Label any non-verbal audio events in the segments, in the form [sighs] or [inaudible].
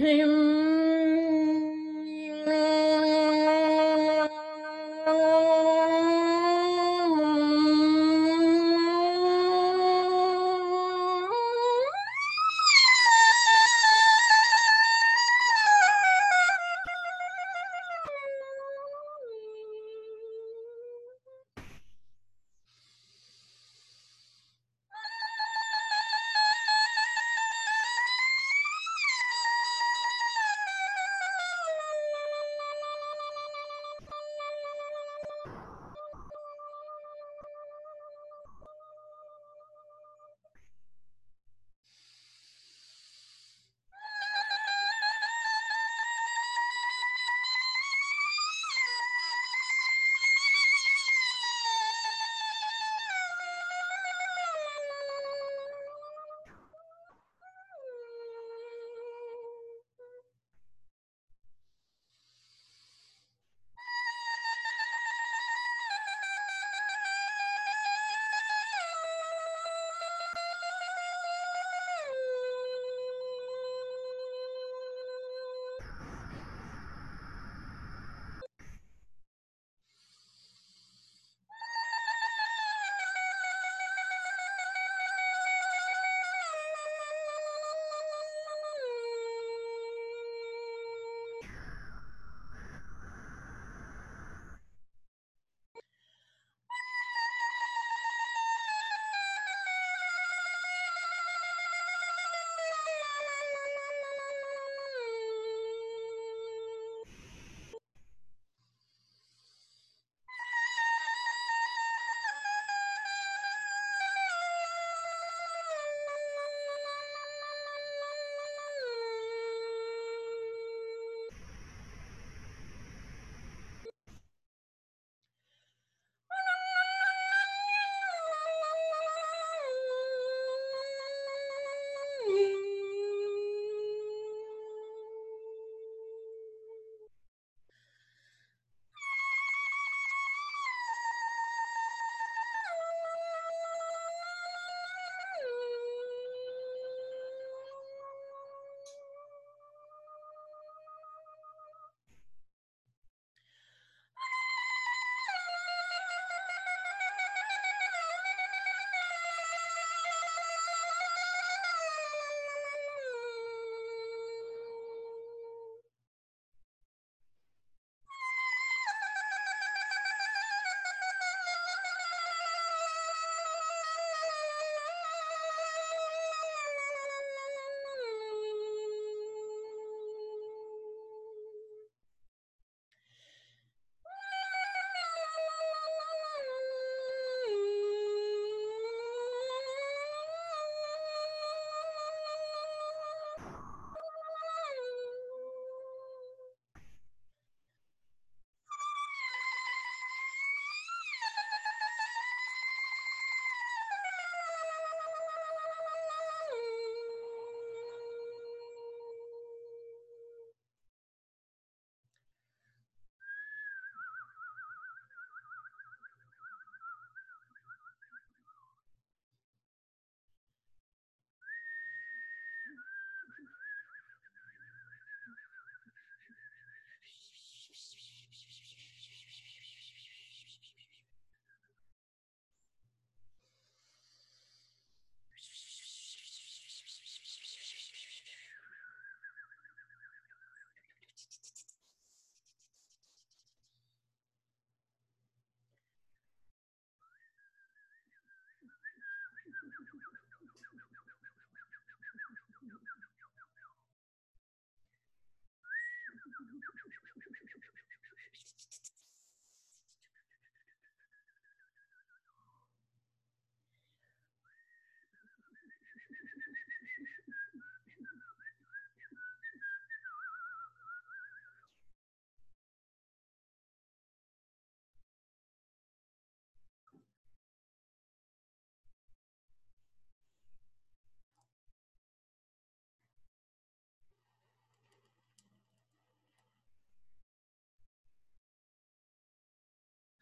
Hey,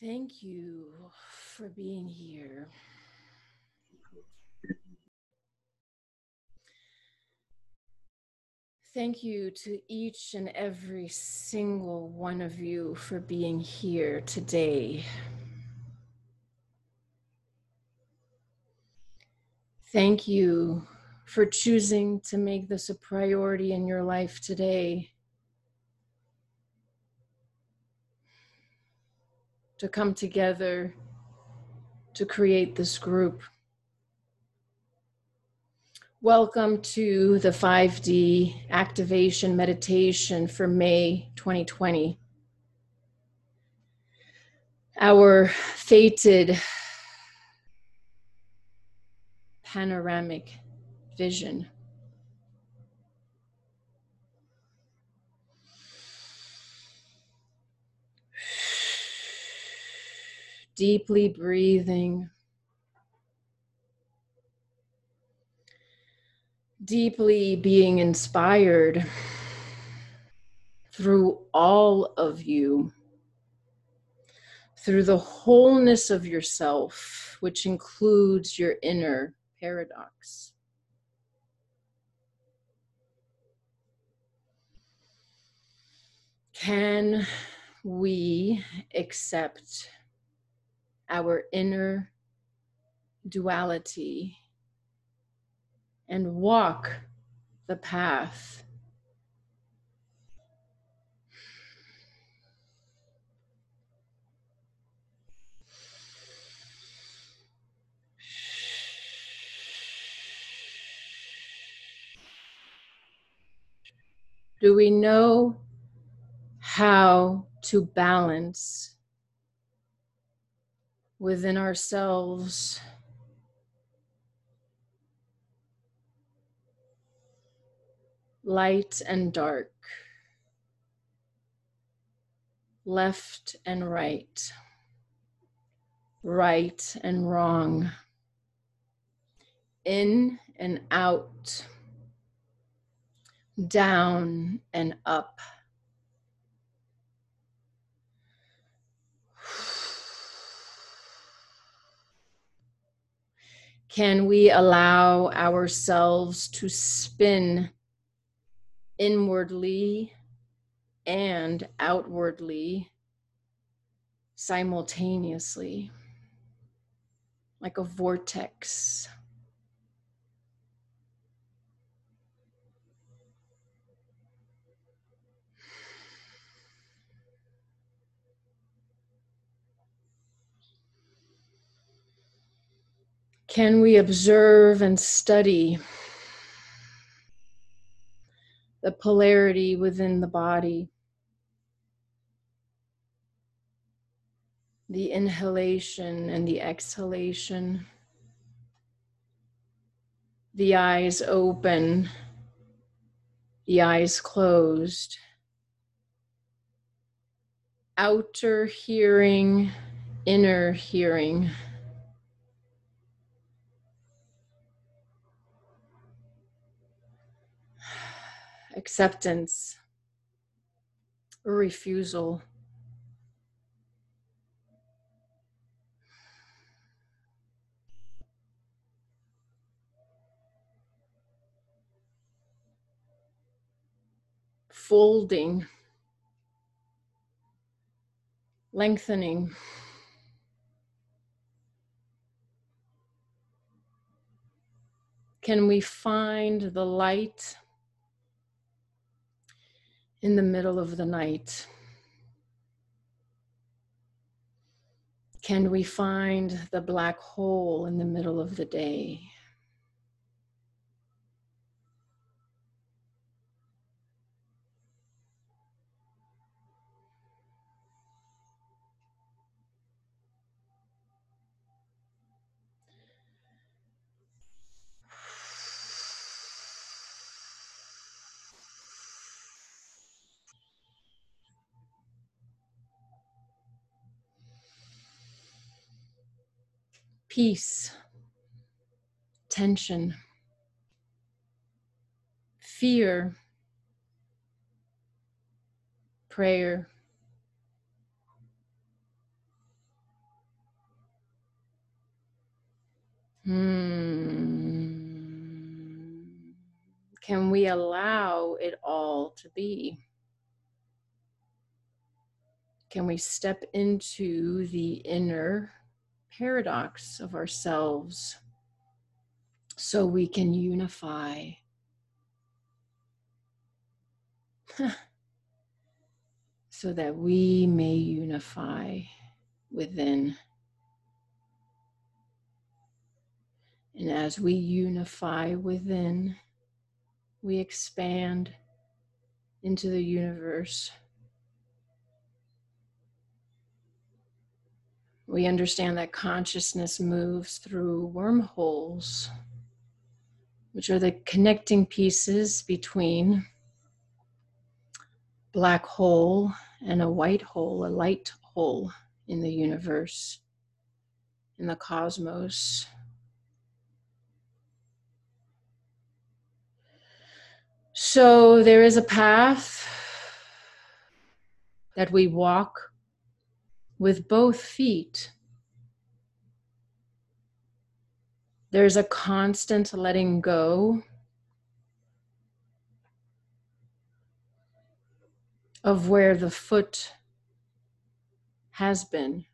Thank you for being here. Thank you to each and every single one of you for being here today. Thank you for choosing to make this a priority in your life today. To come together to create this group. Welcome to the 5D activation meditation for May 2020. Our fated panoramic vision. Deeply breathing. Deeply being inspired through all of you, through the wholeness of yourself, which includes your inner paradox. Can we accept our inner duality and walk the path. Do we know how to balance within ourselves? Light and dark, left and right, right and wrong, in and out down and up. Can we allow ourselves to spin inwardly and outwardly simultaneously, like a vortex? Can we observe and study the polarity within the body? The inhalation and the exhalation. The eyes open, the eyes closed. Outer hearing, inner hearing. Acceptance, refusal. Folding, lengthening. Can we find the light in the middle of the night? Can we find the black hole in the middle of the day? Peace, tension, fear, prayer. Hmm. Can we allow it all to be? Can we step into the inner paradox of ourselves so we can unify. [laughs] so that we may unify within. And as we unify within, we expand into the universe. We understand that consciousness moves through wormholes which are the connecting pieces between black hole and a white hole, a light hole in the universe, in the cosmos. So there is a path that we walk with both feet. There's a constant letting go of where the foot has been.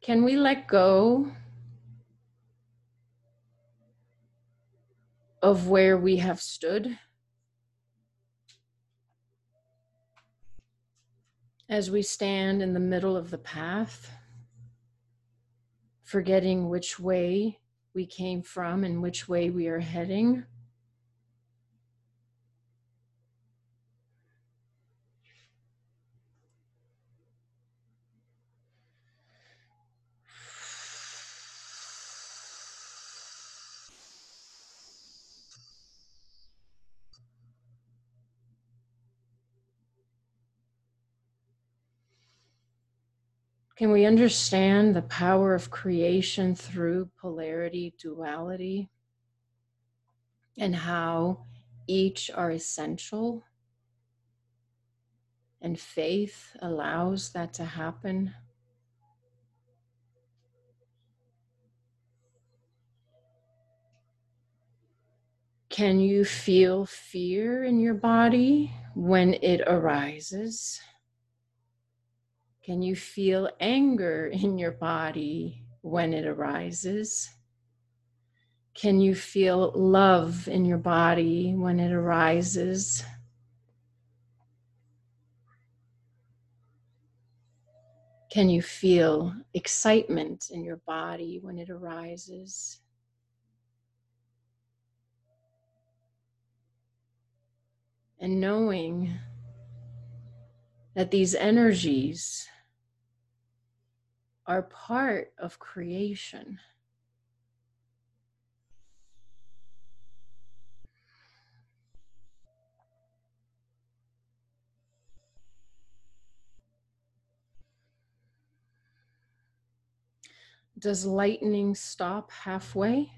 Can we let go of where we have stood? As we stand in the middle of the path forgetting which way we came from and which way we are heading. Can we understand the power of creation through polarity, duality, and how each are essential? And faith allows that to happen. Can you feel fear in your body when it arises? Can you feel anger in your body when it arises? Can you feel love in your body when it arises? Can you feel excitement in your body when it arises? And knowing that these energies are part of creation. Does lightning stop halfway?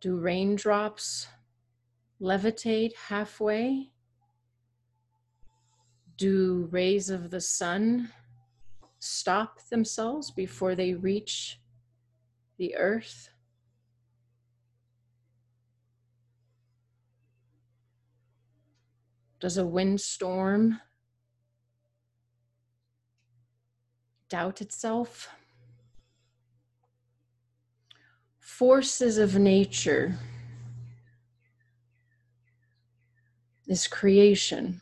Do raindrops levitate halfway? Do rays of the sun stop themselves before they reach the earth. Does a windstorm doubt itself? Forces of nature is creation.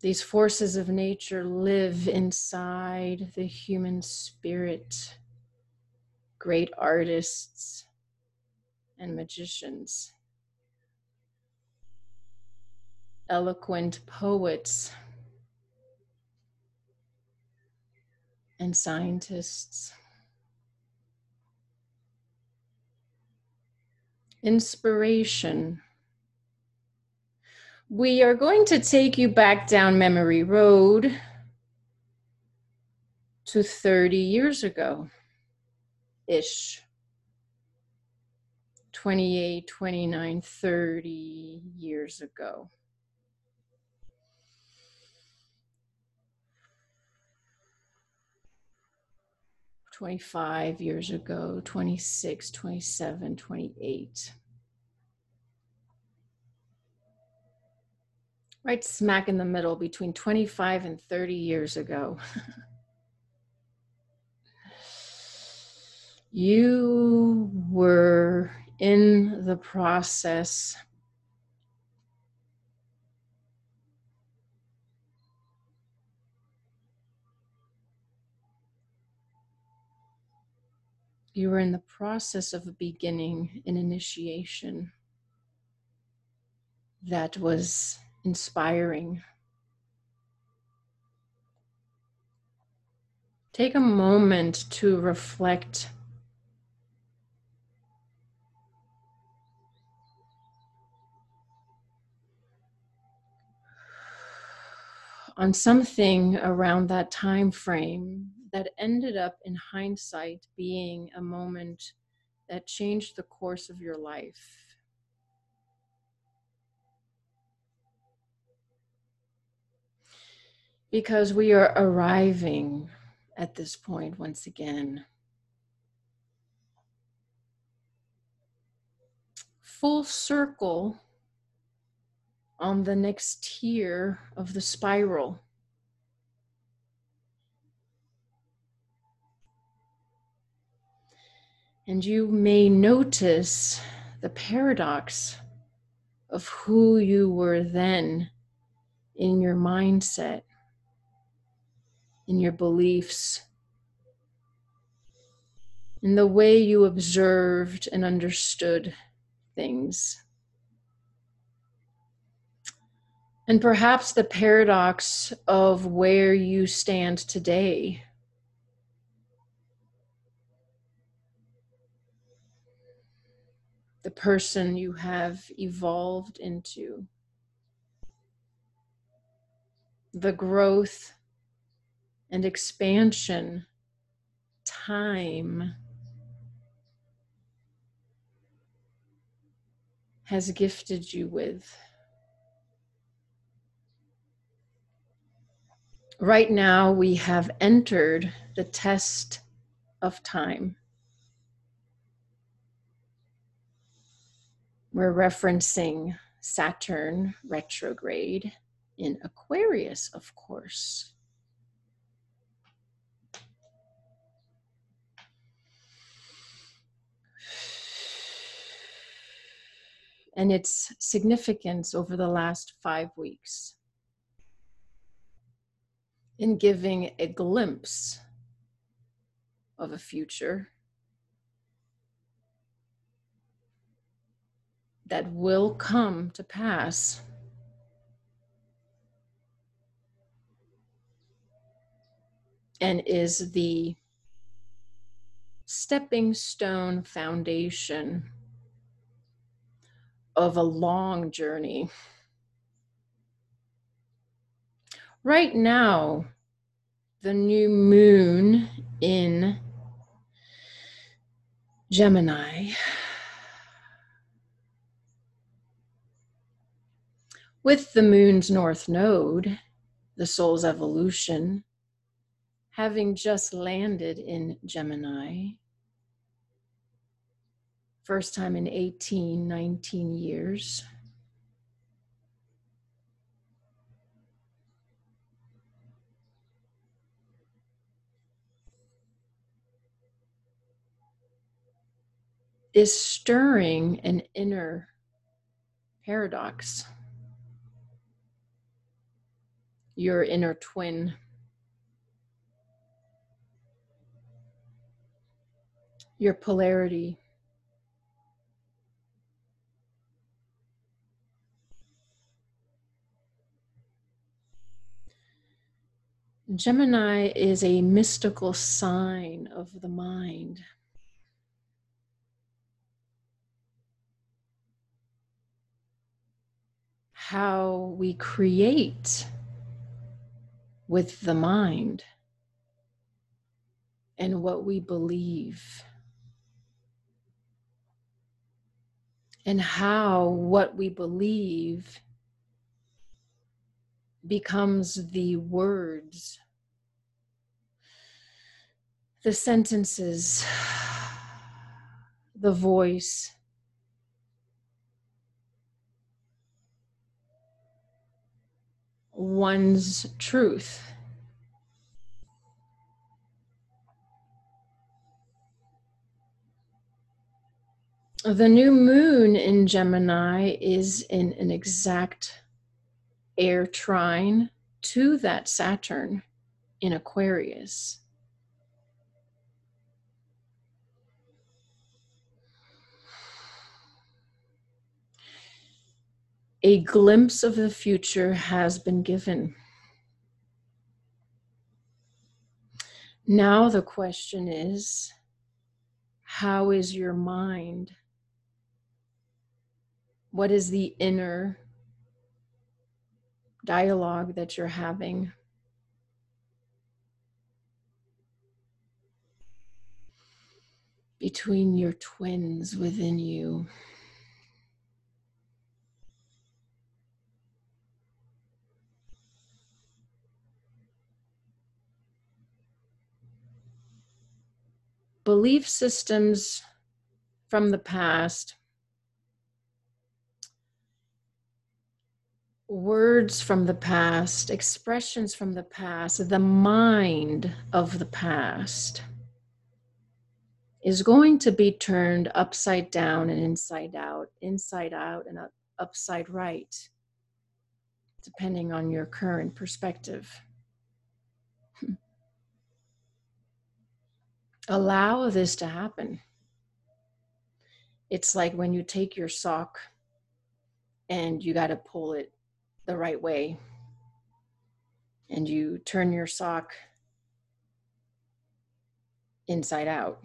These forces of nature live inside the human spirit, great artists and magicians, eloquent poets, and scientists. Inspiration we are going to take you back down memory road to 30 years ago ish. 28, 29, 30 years ago. Twenty-five years ago, 26, 27, 28. Right smack in the middle between 25 and 30 years ago. [laughs] you were in the process you were in the process of beginning an initiation that was inspiring. Take a moment to reflect. on something around that time frame that ended up in hindsight being a moment that changed the course of your life Because we are arriving at this point once again. Full circle on the next tier of the spiral. And you may notice the paradox of who you were then in your mindset, in your beliefs, in the way you observed and understood things. And perhaps the paradox of where you stand today. The person you have evolved into. The growth and expansion time has gifted you with. right now we have entered the test of time. We're referencing Saturn retrograde in Aquarius, of course. And its significance over the last five weeks in giving a glimpse of a future that will come to pass. And is the stepping stone foundation of a long journey. right now, the new moon in Gemini with the moon's north node, the soul's evolution, having just landed in Gemini, first time in 18, 19 years. is stirring an inner paradox. Your inner twin. Your polarity. Gemini is a mystical sign of the mind. how we create with the mind and what we believe. And how what we believe becomes the words, the sentences, the voice one's truth. The new moon in Gemini is in an exact air trine to that Saturn in Aquarius. a glimpse of the future has been given. Now the question is how is your mind? What is the inner dialogue that you're having? Between your twins within you. belief systems from the past, words from the past, expressions from the past, the mind of the past is going to be turned upside down and inside out, inside out and up, upside right, depending on your current perspective. [laughs] allow this to happen. It's like when you take your sock and you got to pull it the right way, and you turn your sock inside out.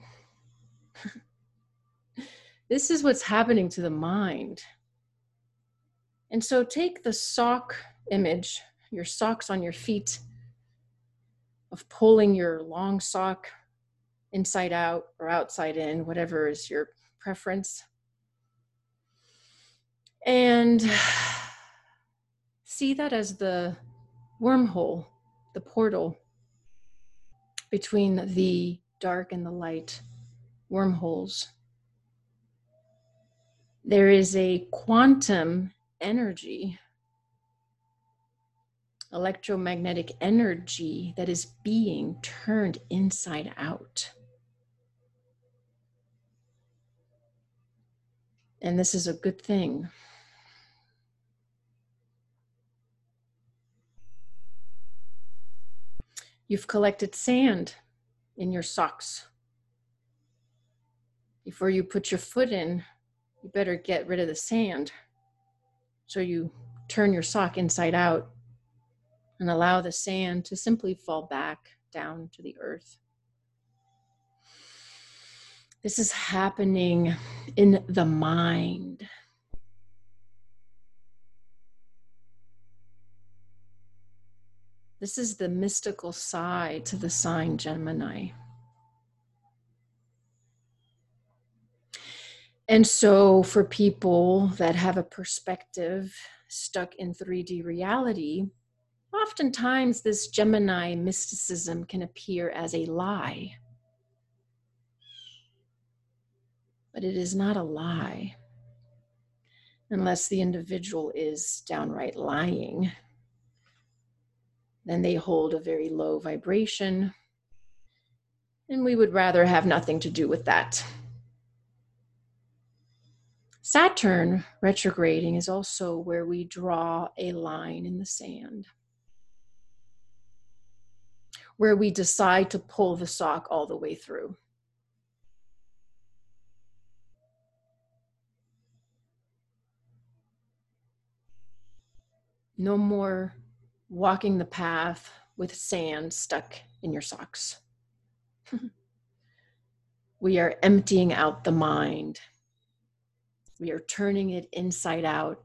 [laughs] this is what's happening to the mind. And so take the sock image, your socks on your feet, of pulling your long sock inside out or outside in, whatever is your preference. And see that as the wormhole, the portal between the dark and the light, wormholes. There is a quantum energy, electromagnetic energy that is being turned inside out. And this is a good thing. You've collected sand in your socks. Before you put your foot in, you better get rid of the sand. So you turn your sock inside out and allow the sand to simply fall back down to the earth. This is happening in the mind. This is the mystical side to the sign Gemini. And so, for people that have a perspective stuck in 3D reality, oftentimes this Gemini mysticism can appear as a lie. but it is not a lie unless the individual is downright lying. Then they hold a very low vibration, and we would rather have nothing to do with that. Saturn retrograding is also where we draw a line in the sand, where we decide to pull the sock all the way through. No more walking the path with sand stuck in your socks. [laughs] we are emptying out the mind. We are turning it inside out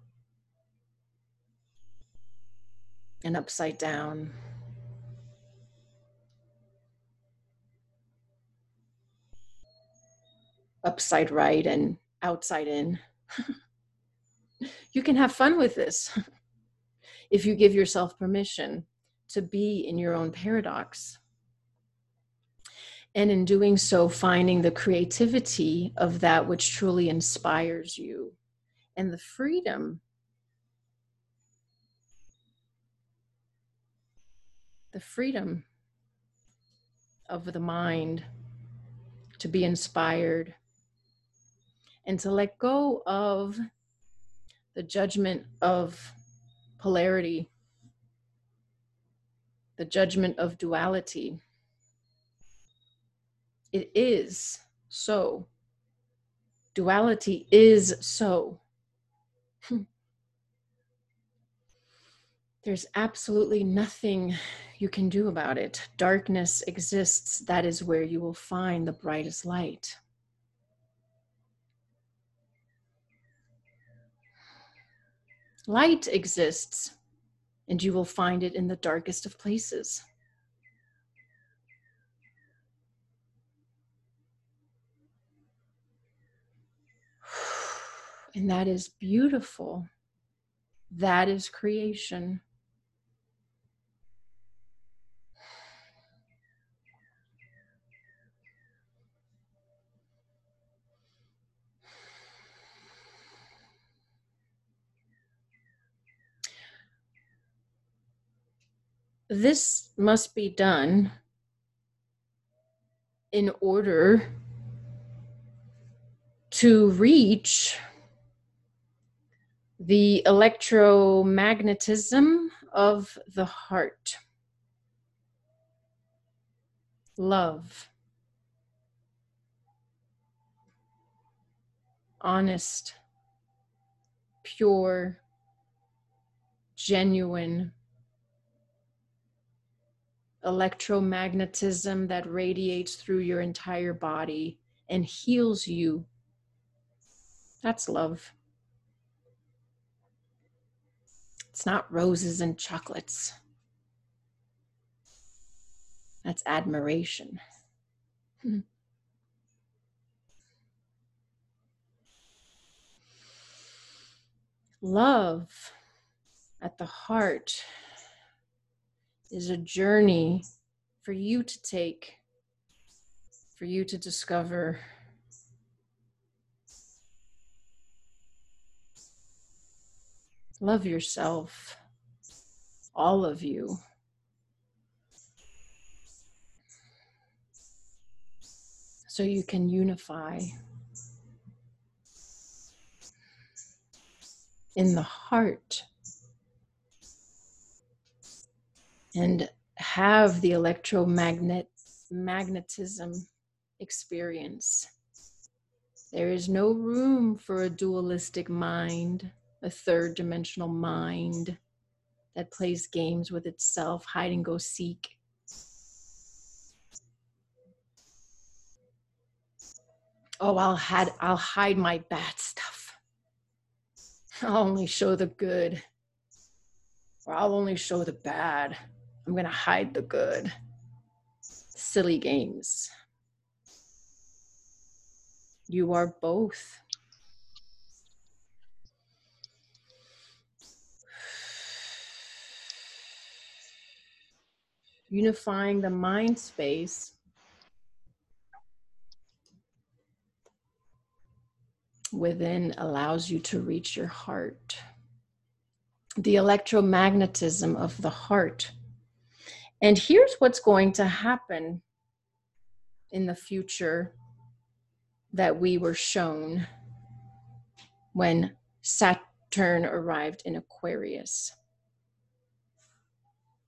and upside down. Upside right and outside in. [laughs] you can have fun with this. [laughs] if you give yourself permission to be in your own paradox. And in doing so, finding the creativity of that which truly inspires you and the freedom. The freedom of the mind to be inspired and to let go of the judgment of polarity, the judgment of duality. It is so. Duality is so. Hmm. There's absolutely nothing you can do about it. Darkness exists. That is where you will find the brightest light. Light exists, and you will find it in the darkest of places. [sighs] And that is beautiful. That is creation. This must be done in order to reach the electromagnetism of the heart. Love. Honest, pure, genuine electromagnetism that radiates through your entire body and heals you. That's love. It's not roses and chocolates. That's admiration. [laughs] Love at the heart is a journey for you to take, for you to discover Love yourself, all of you. So you can unify in the heart and have the electromagnet magnetism experience. There is no room for a dualistic mind a third dimensional mind that plays games with itself, hide and go seek. Oh, I'll hide, I'll hide my bad stuff. I'll only show the good. Or I'll only show the bad. I'm going to hide the good. Silly games. You are both. unifying the mind space within allows you to reach your heart. The electromagnetism of the heart. And here's what's going to happen in the future that we were shown when Saturn arrived in Aquarius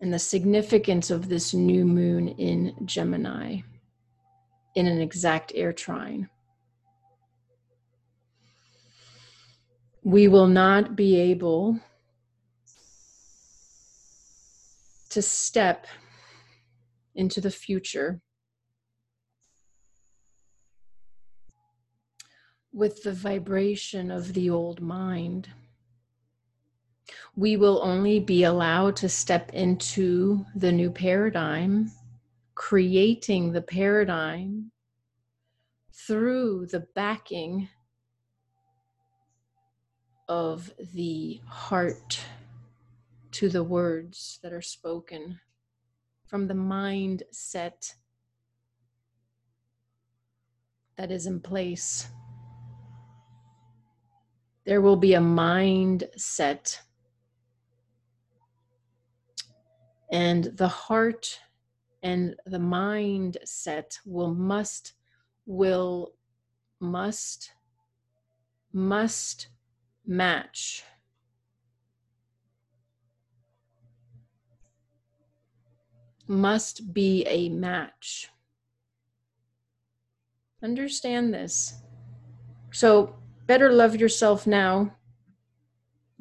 and the significance of this new moon in Gemini in an exact air trine. We will not be able to step into the future. With the vibration of the old mind we will only be allowed to step into the new paradigm, creating the paradigm through the backing of the heart to the words that are spoken from the mindset that is in place. There will be a mindset and the heart and the mindset will must will must must match must be a match understand this so better love yourself now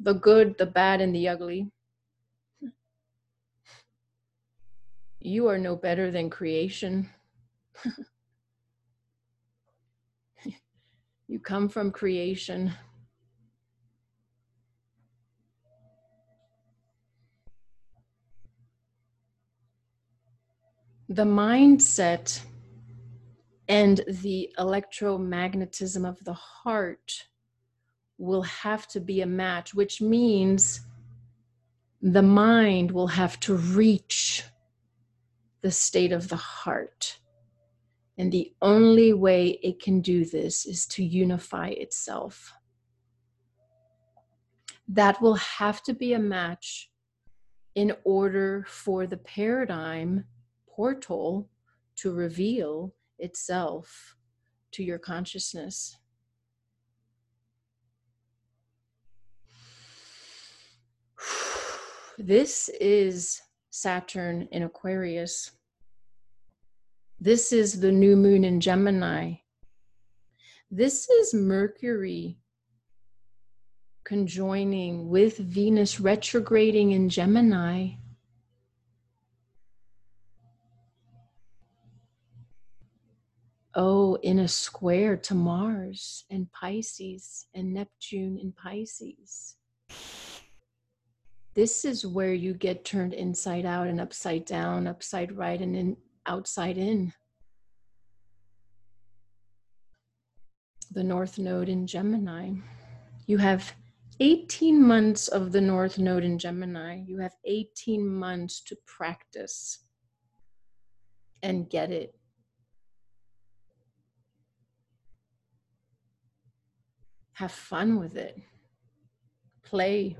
the good the bad and the ugly [laughs] you are no better than creation. [laughs] you come from creation. The mindset and the electromagnetism of the heart will have to be a match, which means the mind will have to reach the state of the heart. And the only way it can do this is to unify itself. That will have to be a match in order for the paradigm portal to reveal itself to your consciousness. This is Saturn in Aquarius. This is the new moon in Gemini. This is Mercury conjoining with Venus retrograding in Gemini. Oh, in a square to Mars and Pisces and Neptune in Pisces. This is where you get turned inside out and upside down, upside right, and in outside in. The North Node in Gemini. You have 18 months of the North Node in Gemini. You have 18 months to practice and get it. Have fun with it. Play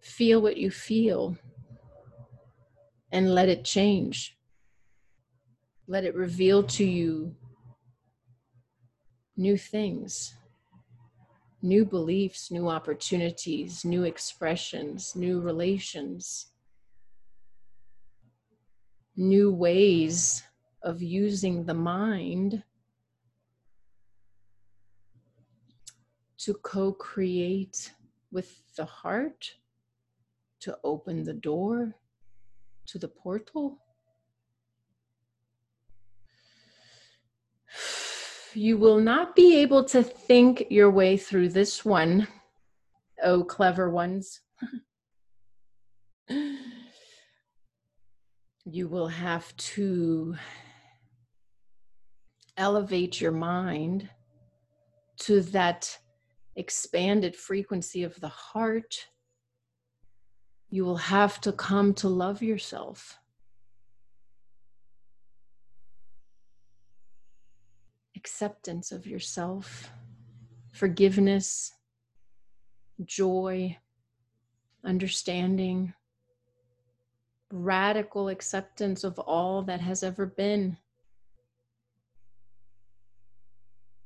feel what you feel and let it change. Let it reveal to you new things, new beliefs, new opportunities, new expressions, new relations, new ways of using the mind to co create with the heart to open the door to the portal. [sighs] You will not be able to think your way through this one, oh, clever ones. [sighs] you will have to elevate your mind to that expanded frequency of the heart you will have to come to love yourself. Acceptance of yourself, forgiveness, joy, understanding, radical acceptance of all that has ever been.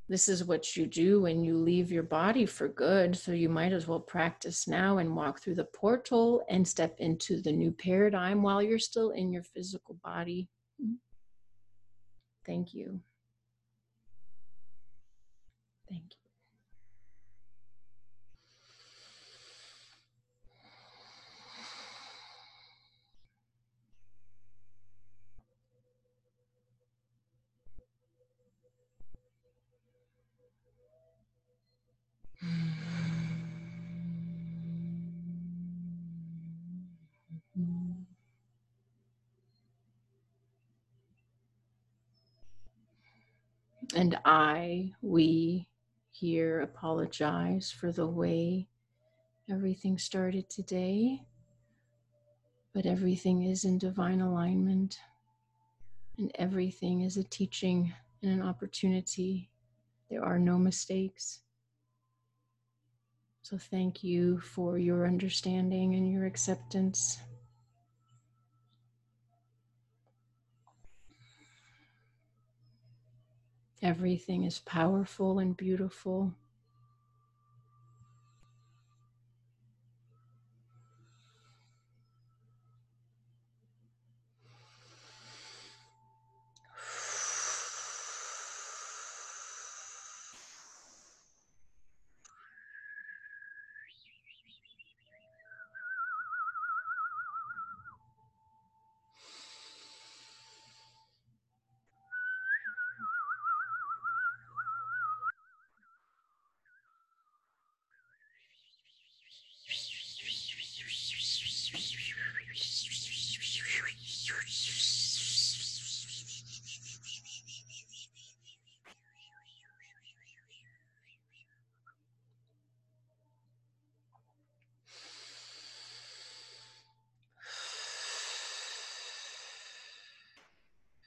This is what you do when you leave your body for good. So you might as well practice now and walk through the portal and step into the new paradigm while you're still in your physical body. Mm-hmm. Thank you. Thank you. And I, we here apologize for the way everything started today, but everything is in divine alignment, and everything is a teaching and an opportunity. There are no mistakes. So, thank you for your understanding and your acceptance. Everything is powerful and beautiful.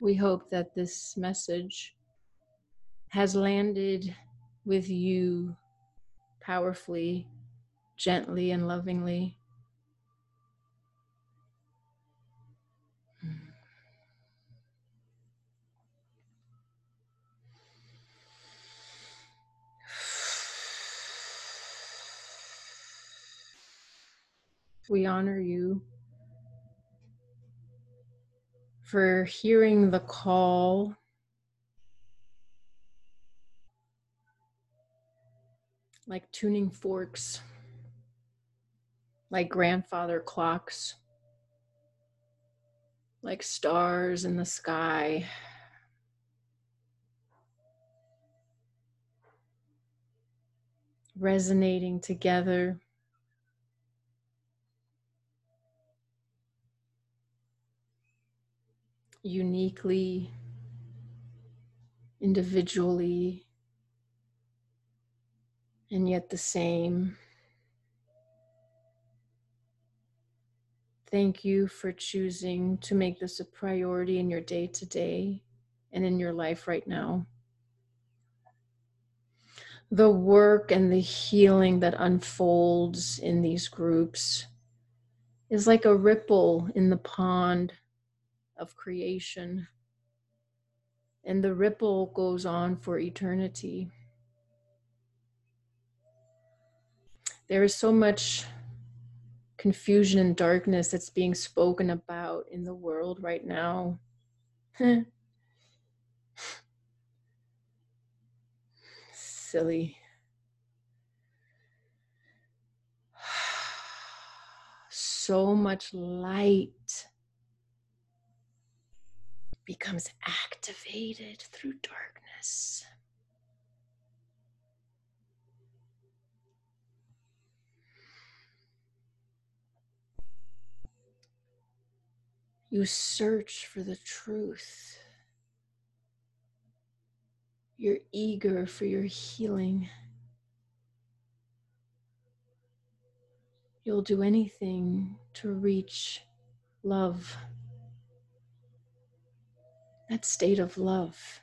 We hope that this message has landed with you powerfully, gently, and lovingly. We honor you for hearing the call like tuning forks, like grandfather clocks, like stars in the sky. Resonating together. Uniquely, individually, and yet the same. Thank you for choosing to make this a priority in your day to day and in your life right now. The work and the healing that unfolds in these groups is like a ripple in the pond of creation. And the ripple goes on for eternity. There is so much confusion and darkness that's being spoken about in the world right now. [laughs] Silly. [sighs] So much light becomes activated through darkness. You search for the truth. You're eager for your healing. You'll do anything to reach love that state of love.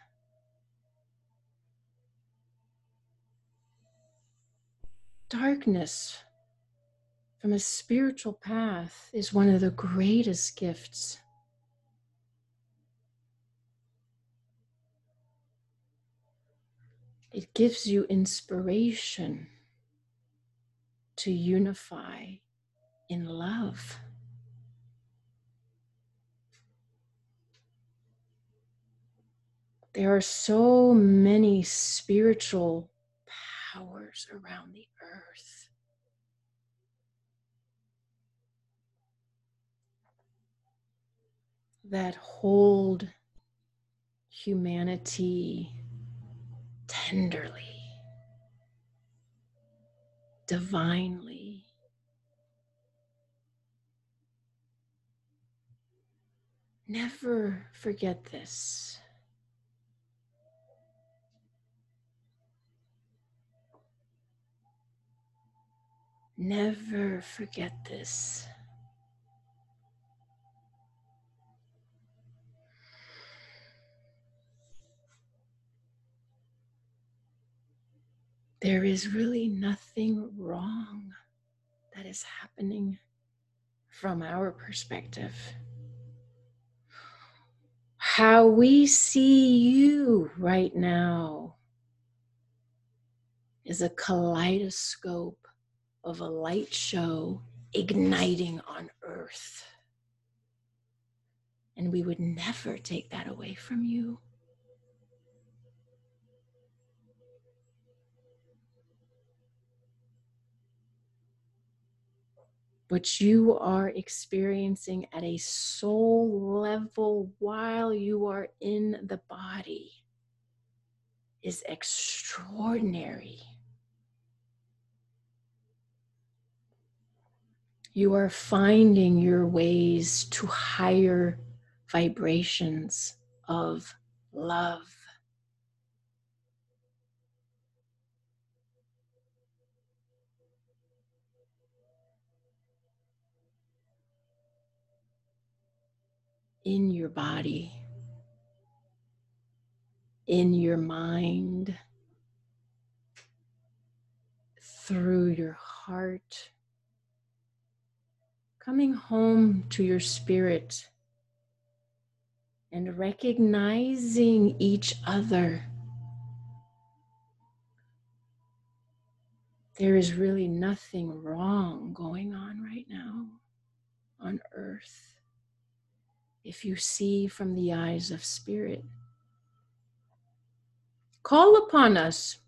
Darkness from a spiritual path is one of the greatest gifts. It gives you inspiration to unify in love. There are so many spiritual powers around the earth. That hold humanity tenderly, divinely. Never forget this. Never forget this. There is really nothing wrong that is happening from our perspective. How we see you right now is a kaleidoscope of a light show igniting on earth. And we would never take that away from you. What you are experiencing at a soul level while you are in the body is extraordinary. You are finding your ways to higher vibrations of love. In your body, in your mind, through your heart, coming home to your spirit and recognizing each other. There is really nothing wrong going on right now on earth if you see from the eyes of spirit. Call upon us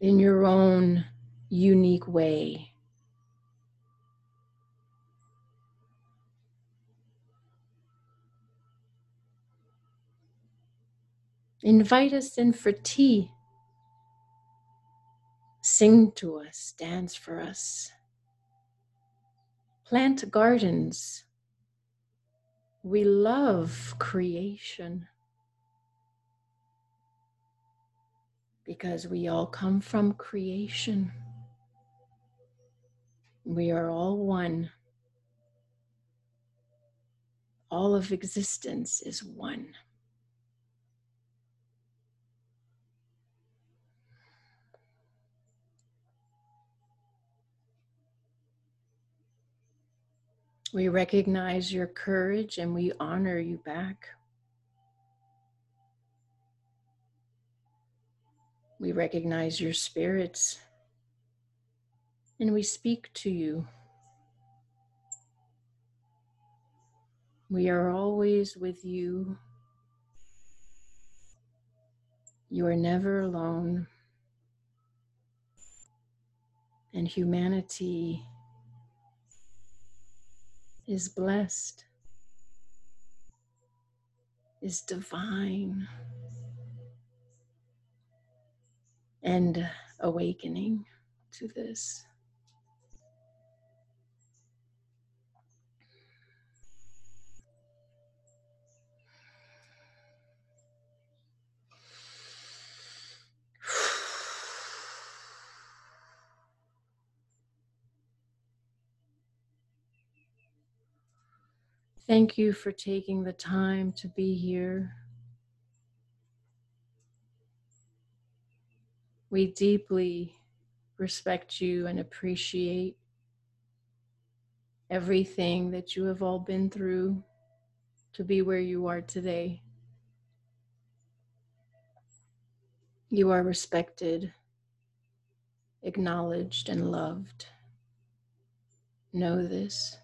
in your own unique way. Invite us in for tea. Sing to us, dance for us. Plant gardens. We love creation because we all come from creation. We are all one. All of existence is one. We recognize your courage and we honor you back. We recognize your spirits and we speak to you. We are always with you. You are never alone. And humanity is blessed, is divine, and awakening to this. Thank you for taking the time to be here. We deeply respect you and appreciate everything that you have all been through to be where you are today. You are respected, acknowledged, and loved. Know this.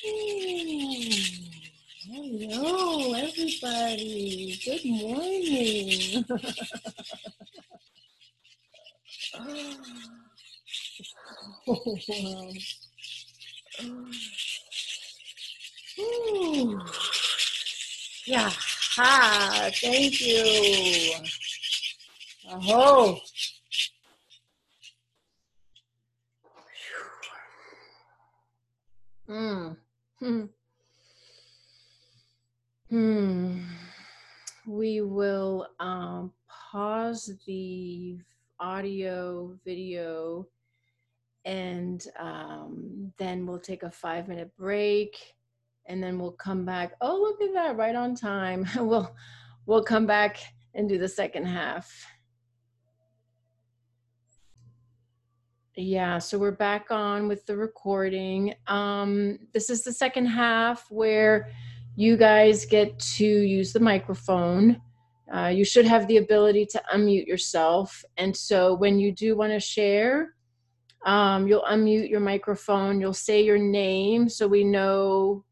Hello, everybody. Good morning. oh, wow. Ooh. Yeah. Ha. Thank you. Aho. Hmm. Hmm. Hmm. We will um, pause the audio video and um, then we'll take a five minute break and then we'll come back. Oh look at that right on time. [laughs] We'll we'll come back and do the second half. Yeah so we're back on with the recording. Um, this is the second half where you guys get to use the microphone. Uh, you should have the ability to unmute yourself. And so when you do want to share um, you'll unmute your microphone. You'll say your name so we know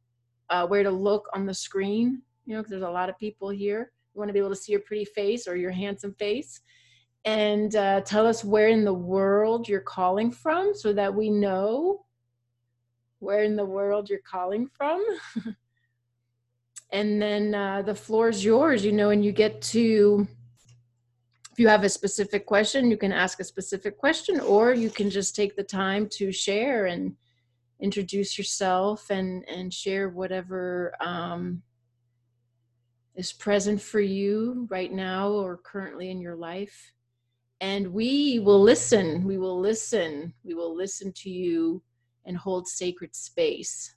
uh, where to look on the screen. You know, because there's a lot of people here. You want to be able to see your pretty face or your handsome face. And uh, tell us where in the world you're calling from so that we know where in the world you're calling from. [laughs] and then uh, the floor is yours, you know, and you get to if you have a specific question, you can ask a specific question, or you can just take the time to share and introduce yourself and and share whatever um, is present for you right now or currently in your life. And we will listen. We will listen. We will listen to you and hold sacred space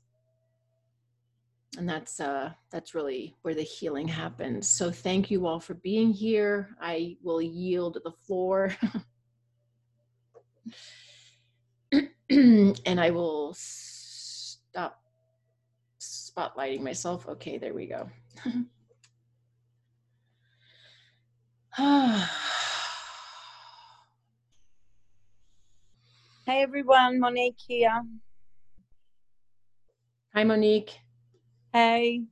and that's uh that's really where the healing happens. So thank you all for being here. I will yield the floor. [clears throat] And i will stop spotlighting myself. Okay there we go. [sighs] Hey everyone. Monique here. Hi monique Hey,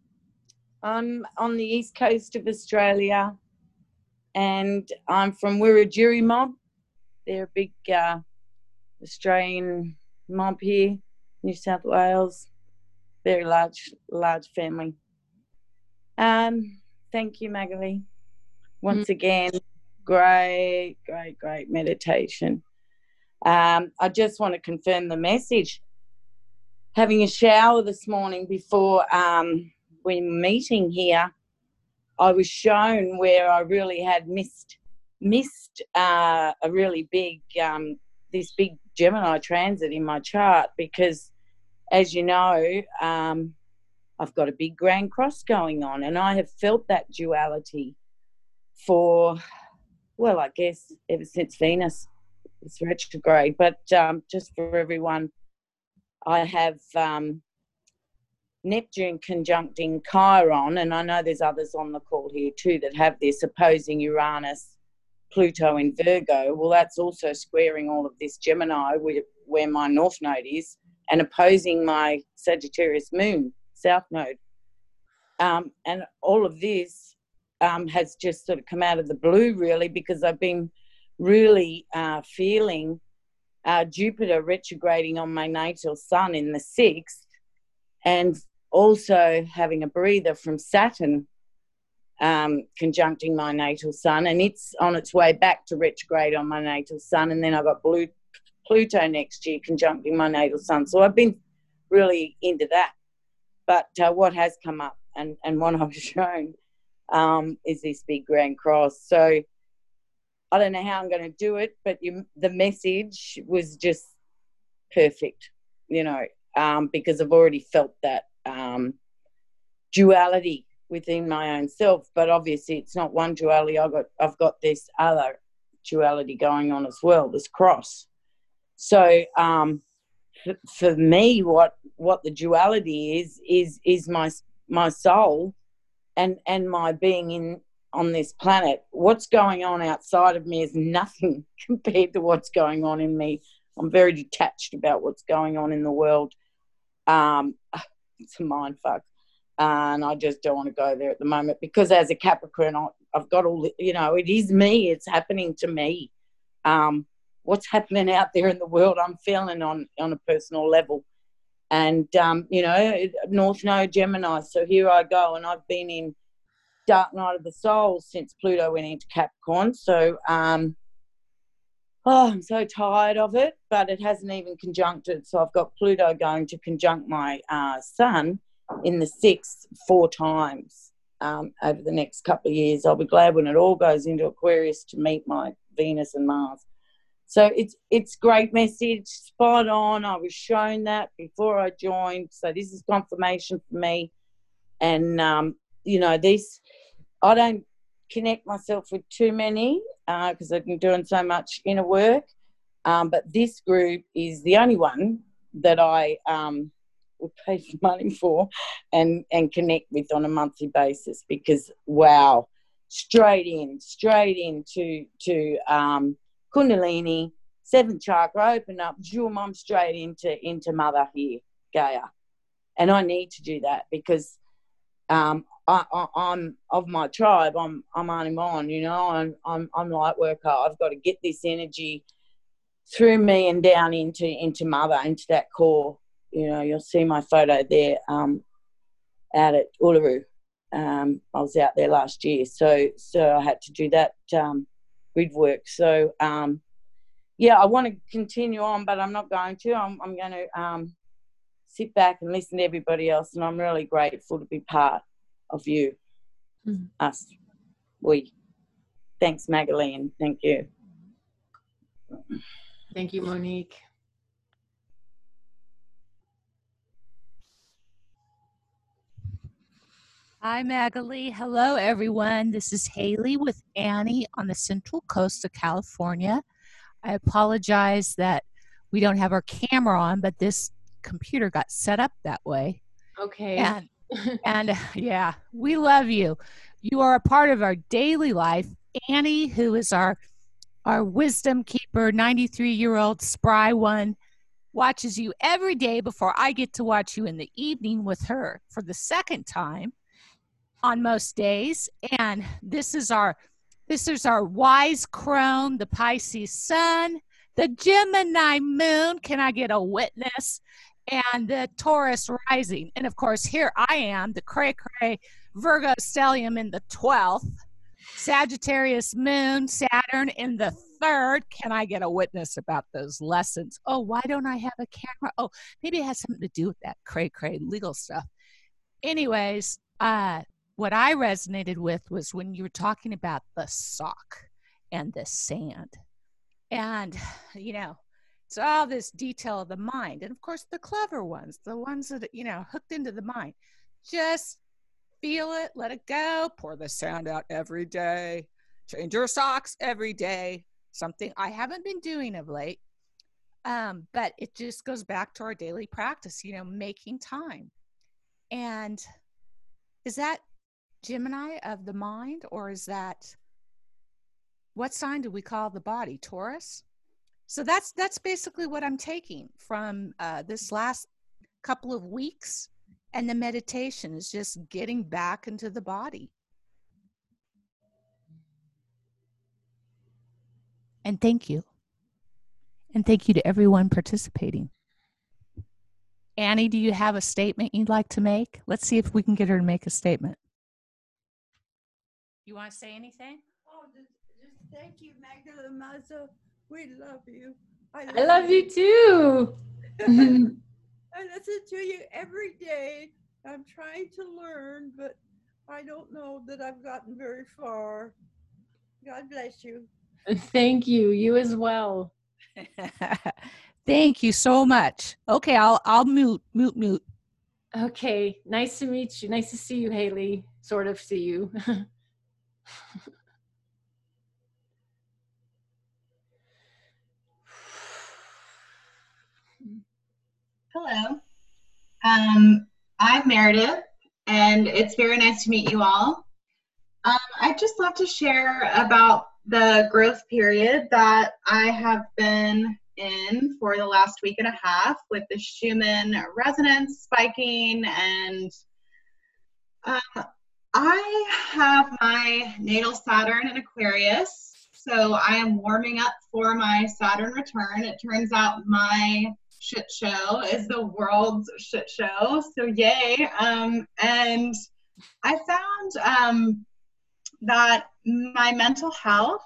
I'm on the east coast of Australia and I'm from Wiradjuri mob. They're a big uh, Australian mob here, New South Wales. Very large, large family. Um, thank you, Magali. Once mm. again, great, great, great meditation. Um, I just want to confirm the message having a shower this morning before um, we're meeting here, I was shown where I really had missed missed uh, a really big um, this big Gemini transit in my chart because, as you know, um, I've got a big Grand Cross going on, and I have felt that duality for well, I guess ever since Venus was retrograde. But um, just for everyone I have um, Neptune conjuncting Chiron, and I know there's others on the call here too that have this opposing Uranus, Pluto in Virgo. Well, that's also squaring all of this Gemini where my North Node is, and opposing my Sagittarius Moon, South Node. Um, and all of this um, has just sort of come out of the blue, really, because I've been really uh, feeling uh, Jupiter retrograding on my natal sun in the sixth, and also having a breather from Saturn um, conjuncting my natal sun, and it's on its way back to retrograde on my natal sun, and then I've got Blue, Pluto next year conjuncting my natal sun. So I've been really into that. But uh, what has come up and, and what [laughs] I've shown um, is this big Grand Cross. So I don't know how I'm going to do it, but you, the message was just perfect, you know, um, because I've already felt that um, duality within my own self. But obviously, it's not one duality. I've got I've got this other duality going on as well. This cross. So um, for, for me, what what the duality is is is my my soul and and my being in on this planet. What's going on outside of me is nothing [laughs] compared to what's going on in me. I'm very detached about what's going on in the world. Um, [sighs] it's a mind fuck. and I just don't want to go there at the moment because as a Capricorn, I, have got all, the, you know, it is me. It's happening to me. Um, what's happening out there in the world, I'm feeling on, on a personal level. And, um, you know, North Node Gemini. So here I go. And I've been in dark night of the soul since Pluto went into Capricorn. So, um, oh, I'm so tired of it, but it hasn't even conjuncted. So I've got Pluto going to conjunct my uh, Sun in the sixth four times um, over the next couple of years. I'll be glad when it all goes into Aquarius to meet my Venus and Mars. So it's it's great message, spot on. I was shown that before I joined, so this is confirmation for me. And um, you know, this I don't connect myself with too many because uh, I've been doing so much inner work. Um, but this group is the only one that I um, would pay [laughs] money for and, and connect with on a monthly basis because, wow, straight in, straight into to um, Kundalini, seventh chakra, open up, jewel mom straight into, into mother here, Gaia. And I need to do that because um, I, am of my tribe. I'm I'm on. You know, I'm I'm I'm light worker. I've got to get this energy through me and down into into mother, into that core. You know, you'll see my photo there um, out at Uluru. Um, I was out there last year, so so I had to do that um, grid work. So um, yeah, I want to continue on, but I'm not going to. I'm I'm going to um, sit back and listen to everybody else, and I'm really grateful to be part of you, mm-hmm. us, we. Thanks, Magaline. Thank you. Thank you, Monique. Hi, Magali. Hello, everyone. This is Haley with Annie on the Central Coast of California. I apologize that we don't have our camera on, but this computer got set up that way. Okay. And [laughs] and yeah, we love you. You are a part of our daily life. Annie, who is our our wisdom keeper, 93 year old spry one, watches you every day before I get to watch you in the evening with her for the second time on most days. And this is our this is our wise crone, the Pisces sun, the Gemini moon. Can I get a witness? And the Taurus rising. And of course, here I am, the cray cray Virgo stellium in the 12th, Sagittarius moon, Saturn in the third. Can I get a witness about those lessons? Oh, why don't I have a camera? Oh, maybe it has something to do with that cray cray legal stuff. Anyways, uh, what I resonated with was when you were talking about the sock and the sand. And, [sighs] you know, it's all this detail of the mind. And of course, the clever ones, the ones that, you know, hooked into the mind, just feel it, let it go, pour the sound out every day, change your socks every day. Something I haven't been doing of late. Um, but it just goes back to our daily practice, you know, making time. And is that Gemini of the mind, or is that what sign do we call the body? Taurus? So that's that's basically what i'm taking from uh, this last couple of weeks and the meditation is just getting back into the body. And thank you. And thank you to everyone participating. Annie do you have a statement you'd like to make? Let's see if we can get her to make a statement. You want to say anything? Oh just, just thank you magdalena Mazo we love you. I love, I love you. you too. [laughs] [laughs] I listen to you every day. I'm trying to learn, but I don't know that I've gotten very far. God bless you. Thank you. You as well. [laughs] Thank you so much. Okay, I'll I'll mute mute mute. Okay, nice to meet you. Nice to see you, Haley. Sort of see you. Hello. Um, I'm Meredith, and it's very nice to meet you all. Um, I'd just love to share about the growth period that I have been in for the last week and a half with the Schumann resonance spiking and um, I have my natal Saturn in Aquarius, so I am warming up for my Saturn return. It turns out my shit show is the world's shit show, so yay! Um, and I found um, that my mental health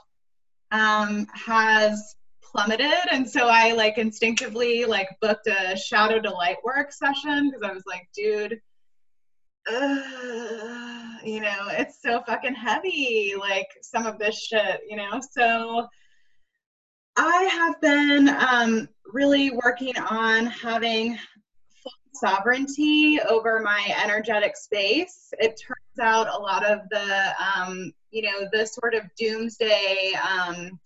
um, has plummeted. And so i like instinctively like booked a shadow delight work session because i was like dude uh, you know it's so fucking heavy like some of this shit you know? So i have been um, really working on having full sovereignty over my energetic space. It turns out a lot of the um, you know the sort of doomsday um,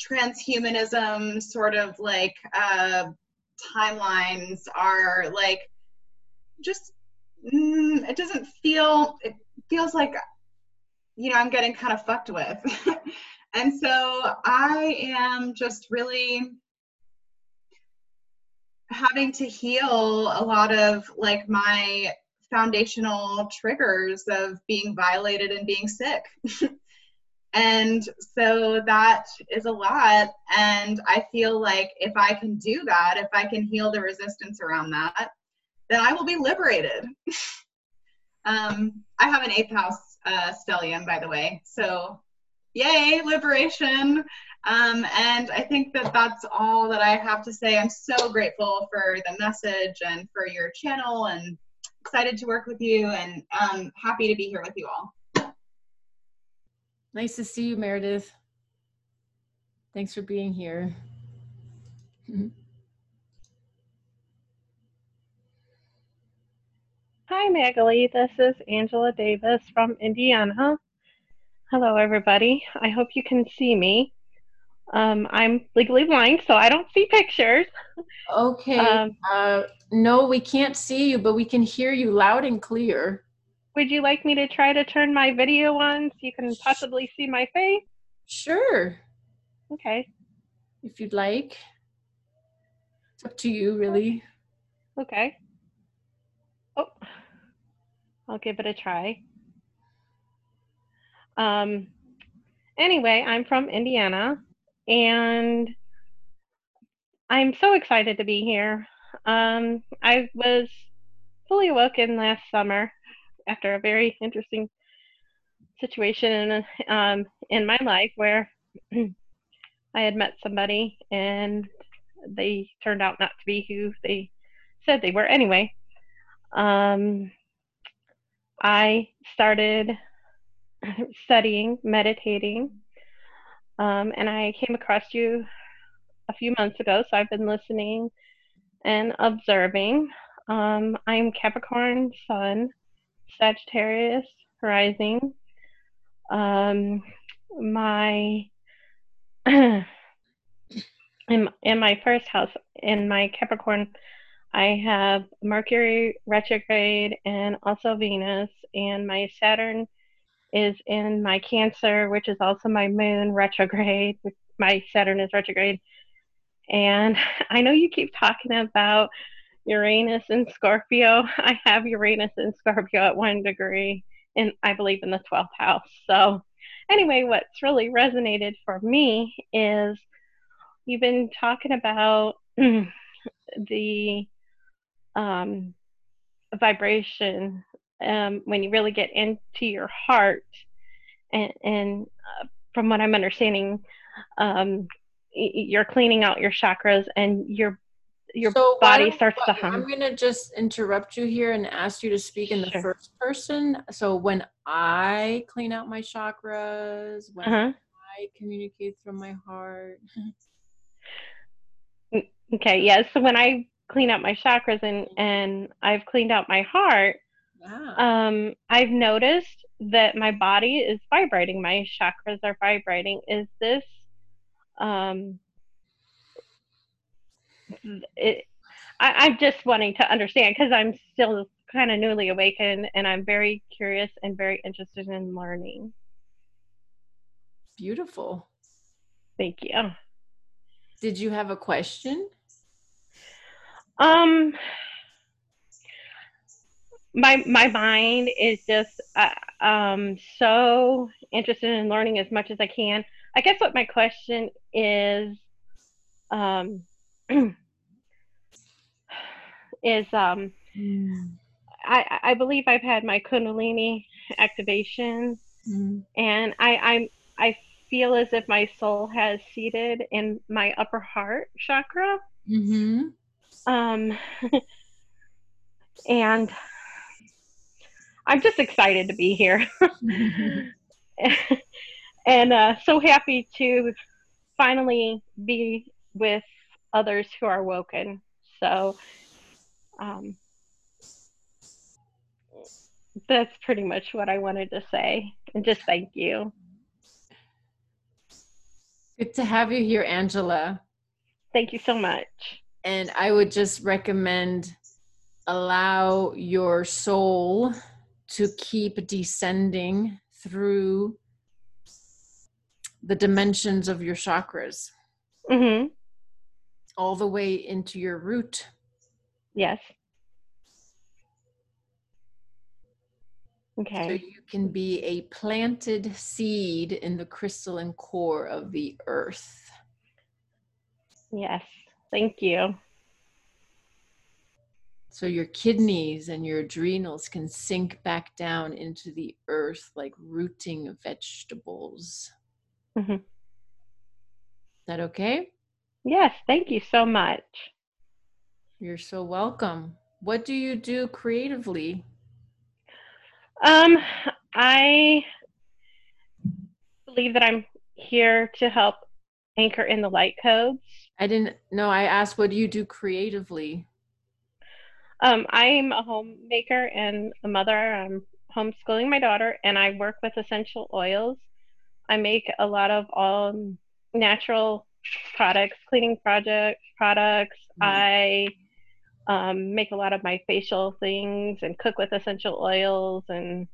transhumanism sort of like uh, timelines are like just mm, it doesn't feel it feels like you know i'm getting kind of fucked with [laughs] and so i am just really having to heal a lot of like my foundational triggers of being violated and being sick [laughs] And so that is a lot. And I feel like if I can do that, if I can heal the resistance around that, then I will be liberated. [laughs] um, I have an eighth house uh, stellium, by the way. So, yay, liberation. Um, and I think that that's all that I have to say. I'm so grateful for the message and for your channel and excited to work with you and um, happy to be here with you all. Nice to see you, Meredith. Thanks for being here. Hi, Magali. This is Angela Davis from Indiana. Hello, everybody. I hope you can see me. Um, I'm legally blind, so I don't see pictures. Okay. Um, uh, no, we can't see you, but we can hear you loud and clear. Would you like me to try to turn my video on so you can possibly see my face? Sure. Okay. If you'd like. It's up to you, really. Okay. Oh, I'll give it a try. Um, anyway, I'm from Indiana and I'm so excited to be here. Um, I was fully awoken last summer after a very interesting situation in, um, in my life where [clears throat] I had met somebody and they turned out not to be who they said they were. Anyway, um, I started [laughs] studying, meditating, um, and I came across you a few months ago. So I've been listening and observing. Um, I'm Capricorn Sun, Sagittarius rising. Um, my [clears throat] in, in my first house in my Capricorn, I have Mercury retrograde and also Venus, and my Saturn is in my Cancer, which is also my Moon retrograde. My Saturn is retrograde, and [laughs] I know you keep talking about Uranus in Scorpio. [laughs] I have Uranus in Scorpio at one degree, and I believe in the 12th house. So, anyway, what's really resonated for me is you've been talking about [clears throat] the um, vibration um, when you really get into your heart, and, and uh, from what I'm understanding, um, you're cleaning out your chakras and you're your so body starts to hum. I'm going to just interrupt you here and ask you to speak in the sure. first person. So when I clean out my chakras, when uh-huh. I communicate from my heart. Mm, okay, yes. Yeah, so when I clean out my chakras and and I've cleaned out my heart, um, I've noticed that my body is vibrating. My chakras are vibrating. Is this um it, I, I'm just wanting to understand because I'm still kind of newly awakened and I'm very curious and very interested in learning. Beautiful. Thank you. Did you have a question? Um, my my mind is just uh, um so interested in learning as much as I can. I guess what my question is, um, [clears throat] is um, I I believe I've had my Kundalini activation, Mm. and I I'm I feel as if my soul has seated in my upper heart chakra. Mm-hmm. Um, [laughs] and I'm just excited to be here. [laughs] [laughs] and uh, so happy to finally be with others who are woken. So um, that's pretty much what I wanted to say. And just thank you. Good to have you here, Angela. Thank you so much. And I would just recommend allow your soul to keep descending through the dimensions of your chakras, hmm all the way into your root. Yes. So Okay. you can be a planted seed in the crystalline core of the earth. Yes. Thank you. So your kidneys and your adrenals can sink back down into the earth like rooting vegetables. Mhm. Is that okay? Yes. Thank you so much. You're so welcome. What do you do creatively? Um, I believe that I'm here to help anchor in the light codes. I didn't know. I asked, what do you do creatively? Um, I'm a homemaker and a mother. I'm homeschooling my daughter, and I work with essential oils. I make a lot of all natural products, cleaning project products. I um, make a lot of my facial things and cook with essential oils, and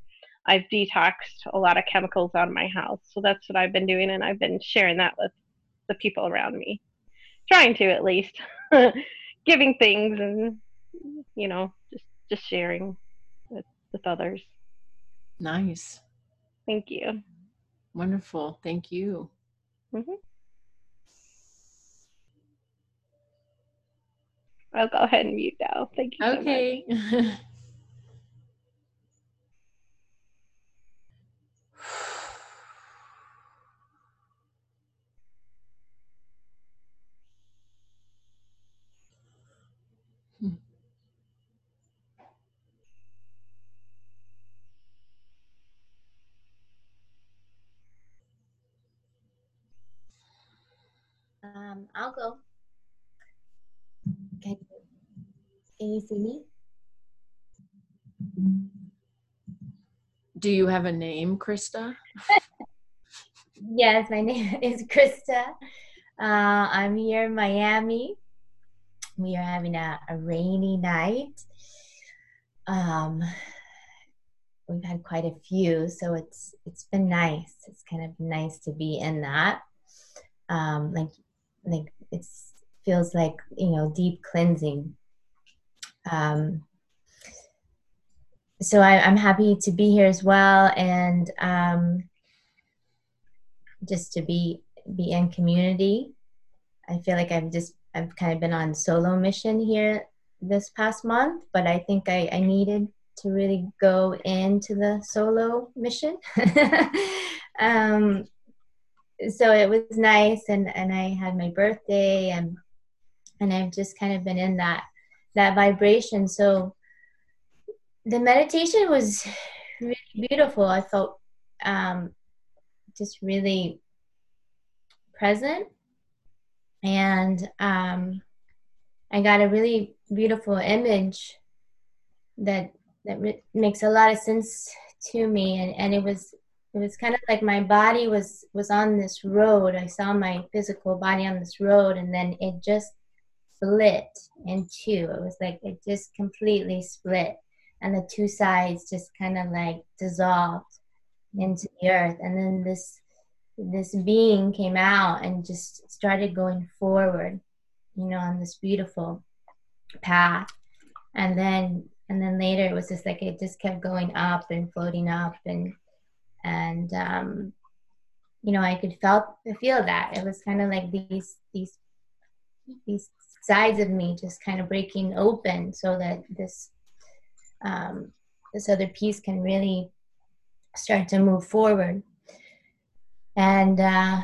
I've detoxed a lot of chemicals out of my house. So that's what I've been doing, and I've been sharing that with the people around me, trying to at least, [laughs] giving things and you know just just sharing with with others. Nice. Thank you. Wonderful. Thank you. Mm-hmm. I'll go ahead and mute now. Thank you. so [laughs] Um, I'll go. Can, can you see me? Do you have a name, Krista? [laughs] Yes, my name [laughs] is Krista. Uh, I'm here in Miami. We are having a, a rainy night. Um, we've had quite a few, so it's it's been nice. It's kind of nice to be in that. Um, like like it's feels like you know deep cleansing. Um, so I, I'm happy to be here as well, and um, just to be be in community. I feel like I've just I've kind of been on solo mission here this past month, but I think I, I needed to really go into the solo mission. [laughs] um, so it was nice, and and I had my birthday, and and I've just kind of been in that that vibration. So the meditation was really beautiful. I felt um, just really present and um, i got a really beautiful image that that re- makes a lot of sense to me and, and it was it was kind of like my body was was on this road. I saw my physical body on this road and then it just split in two. It was like it just completely split and the two sides just kind of like dissolved into the earth. And then this this being came out and just started going forward, you know, on this beautiful path. And then and then later it was just like it just kept going up and floating up and and um you know, I could felt feel that. It was kind of like these these these sides of me just kind of breaking open so that this um, this other piece can really start to move forward. And uh,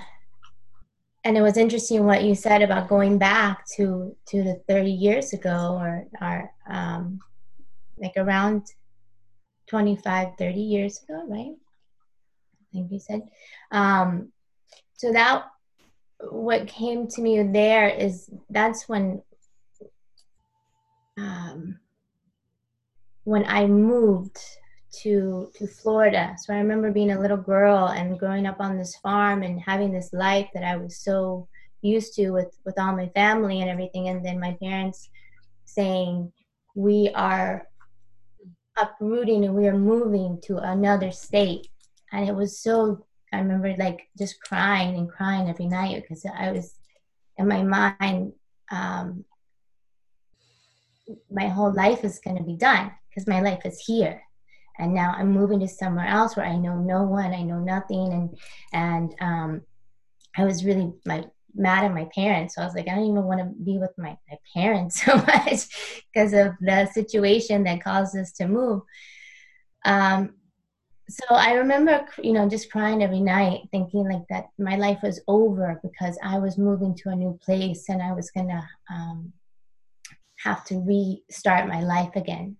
and it was interesting what you said about going back to to the 30 years ago or or um, like around 25 30 years ago right think you said. Um, so that what came to me there is that's when um, when I moved to to Florida. So I remember being a little girl and growing up on this farm and having this life that I was so used to with with all my family and everything. And then my parents saying we are uprooting and we are moving to another state and it was so I remember like just crying and crying every night because I was in my mind, um, my whole life is going to be done because my life is here. And now I'm moving to somewhere else where I know no one, I know nothing. And, and, um, I was really my, mad at my parents. So I was like, I don't even want to be with my, my parents [laughs] so much because of the situation that caused us to move. Um, so I remember, you know, just crying every night, thinking like that my life was over because I was moving to a new place and I was gonna um, have to restart my life again.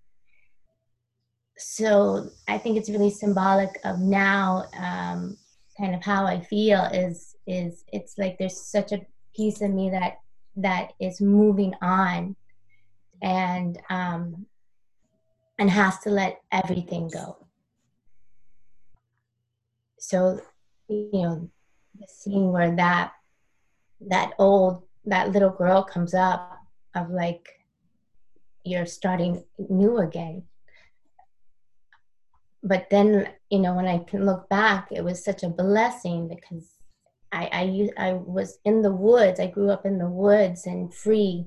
So I think it's really symbolic of now, um, kind of how I feel is is it's like there's such a piece of me that that is moving on, and um, and has to let everything go so you know the scene where that that old that little girl comes up of like you're starting new again. But then you know when i can look back it was such a blessing because I, I i was in the woods. I grew up in the woods and free.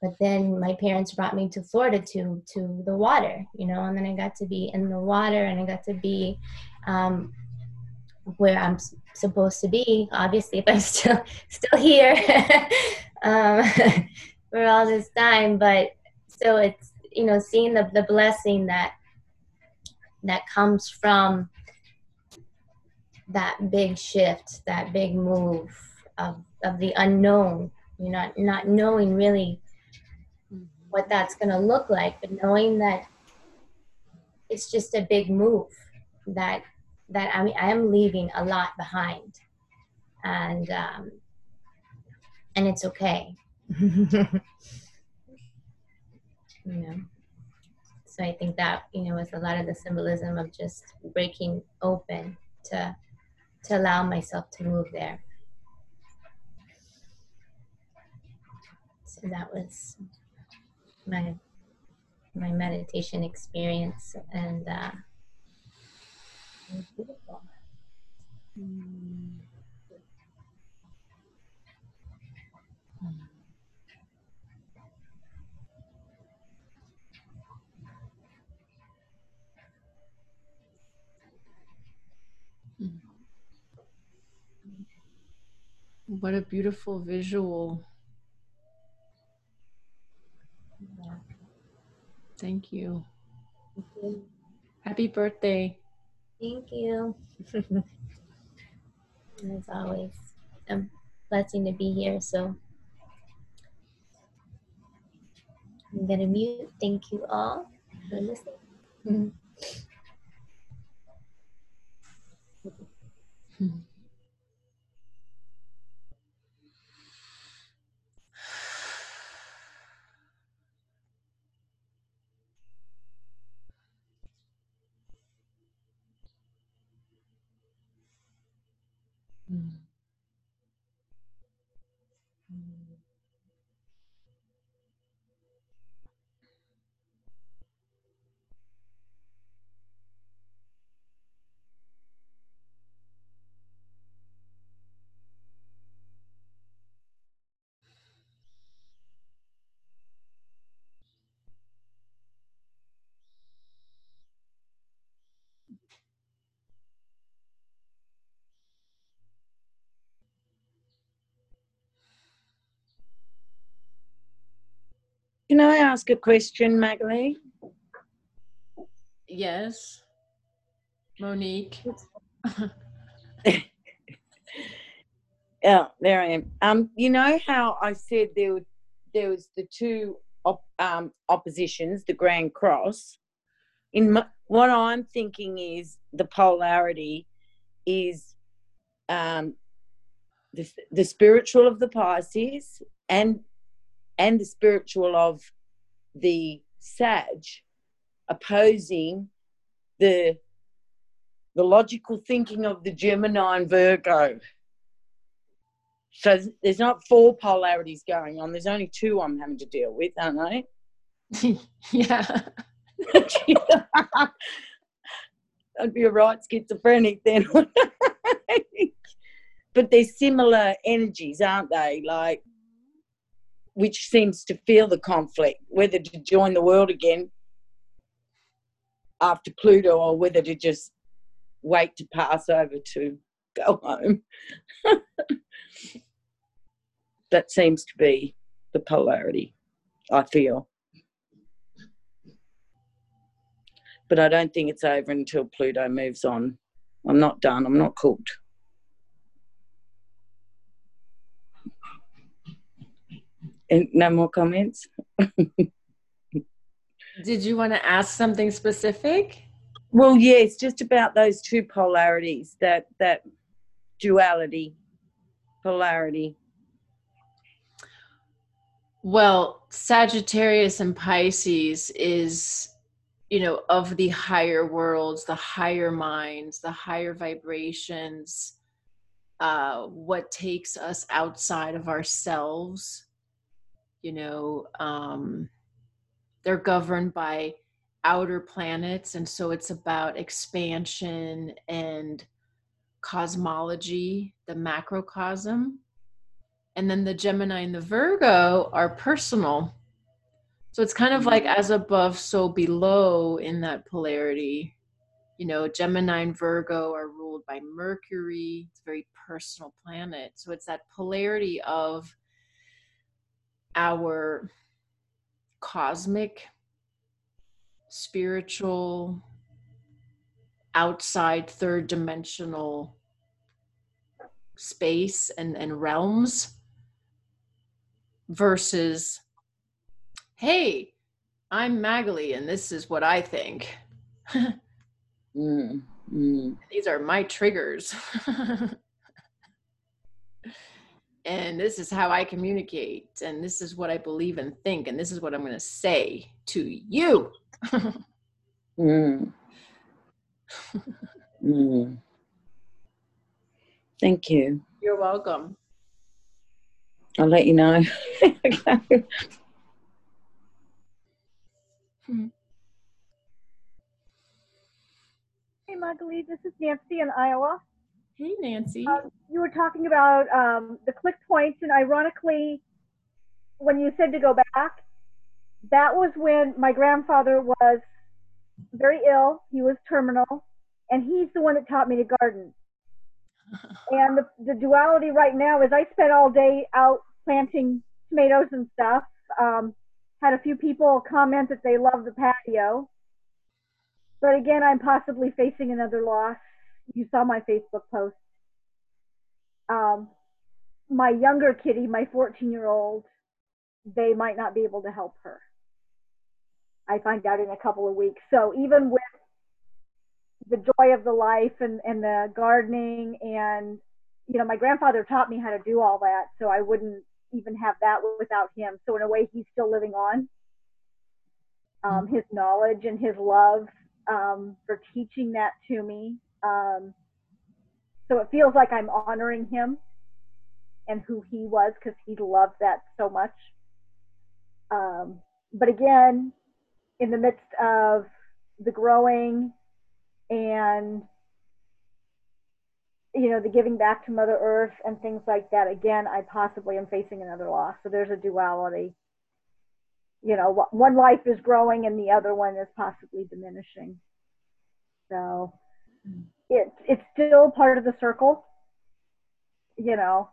But then my parents brought me to florida to to the water you know and then i got to be in the water and i got to be um, where I'm supposed to be. Obviously, if I'm [laughs] still still here [laughs] um, [laughs] for all this time, but so it's you know seeing the the blessing that that comes from that big shift, that big move of of the unknown. You know, not not knowing really what that's going to look like, but knowing that it's just a big move that that I, mean I am leaving a lot behind, and um, and it's okay. [laughs] you know, so I think that you know was a lot of the symbolism of just breaking open to to allow myself to move there. So that was my my meditation experience and. Uh, What a beautiful visual. Thank you. Happy birthday. Thank you. [laughs] As always, a blessing to be here. So I'm going to mute. Thank you all for listening. Mm-hmm. [laughs] Can I ask a question, Magali? Yes. Monique. Yeah, [laughs] there I am. Um, you know how I said there were, there was the two op, um, oppositions, the Grand Cross. In my, what I'm thinking is the polarity is um, the the spiritual of the Pisces and and the spiritual of the Sag opposing the the logical thinking of the Gemini and Virgo. So there's not four polarities going on. There's only two I'm having to deal with, aren't I? [laughs] yeah. [laughs] I'd be a right schizophrenic then. [laughs] but they're similar energies, aren't they? Like, which seems to feel the conflict, whether to join the world again after Pluto or whether to just wait to pass over to go home. [laughs] that seems to be the polarity, I feel. But I don't think it's over until Pluto moves on. I'm not done, I'm not cooked. And no more comments? [laughs] Did you want to ask something specific? Well, yeah, it's just about those two polarities, that that duality, polarity. Well, Sagittarius and Pisces is, you know, of the higher worlds, the higher minds, the higher vibrations, uh, what takes us outside of ourselves. You know, um, they're governed by outer planets, and so it's about expansion and cosmology, the macrocosm and then the Gemini and the Virgo are personal. So it's kind of like Mm-hmm. as above, so below in that polarity. You know, Gemini and Virgo are ruled by Mercury. It's a very personal planet. So it's that polarity of our cosmic, spiritual, outside third dimensional space and, and realms versus hey i'm magali and this is what i think [laughs] Mm, mm. these are my triggers [laughs] and this is how i communicate and this is what i believe and think and this is what i'm going to say to you Mm. [laughs] mm. Thank you. you're welcome I'll let you know. okay. [laughs] Hey, Magali, this is Nancy in Iowa. Hey nancy Um, you were talking about um, the click points, and ironically, when you said to go back, that was when my grandfather was very ill. He was terminal, and he's the one that taught me to garden. [laughs] And the, the duality right now is I spent all day out planting tomatoes and stuff. Um, had a few people comment that they love the patio. But again, I'm possibly facing another loss. You saw my Facebook post. Um, my younger kitty, my 14 year old, they might not be able to help her. I find out in a couple of weeks. So even with the joy of the life and, and the gardening and you know my grandfather taught me how to do all that so i wouldn't even have that without him so in a way he's still living on um, his knowledge and his love um, for teaching that to me um, so it feels like i'm honoring him and who he was because he loved that so much. Um, but again in the midst of the growing and you know the giving back to mother earth and things like that again i possibly am facing another loss. So there's a duality. You know one life is growing and the other one is possibly diminishing. So it, it's still part of the circle you know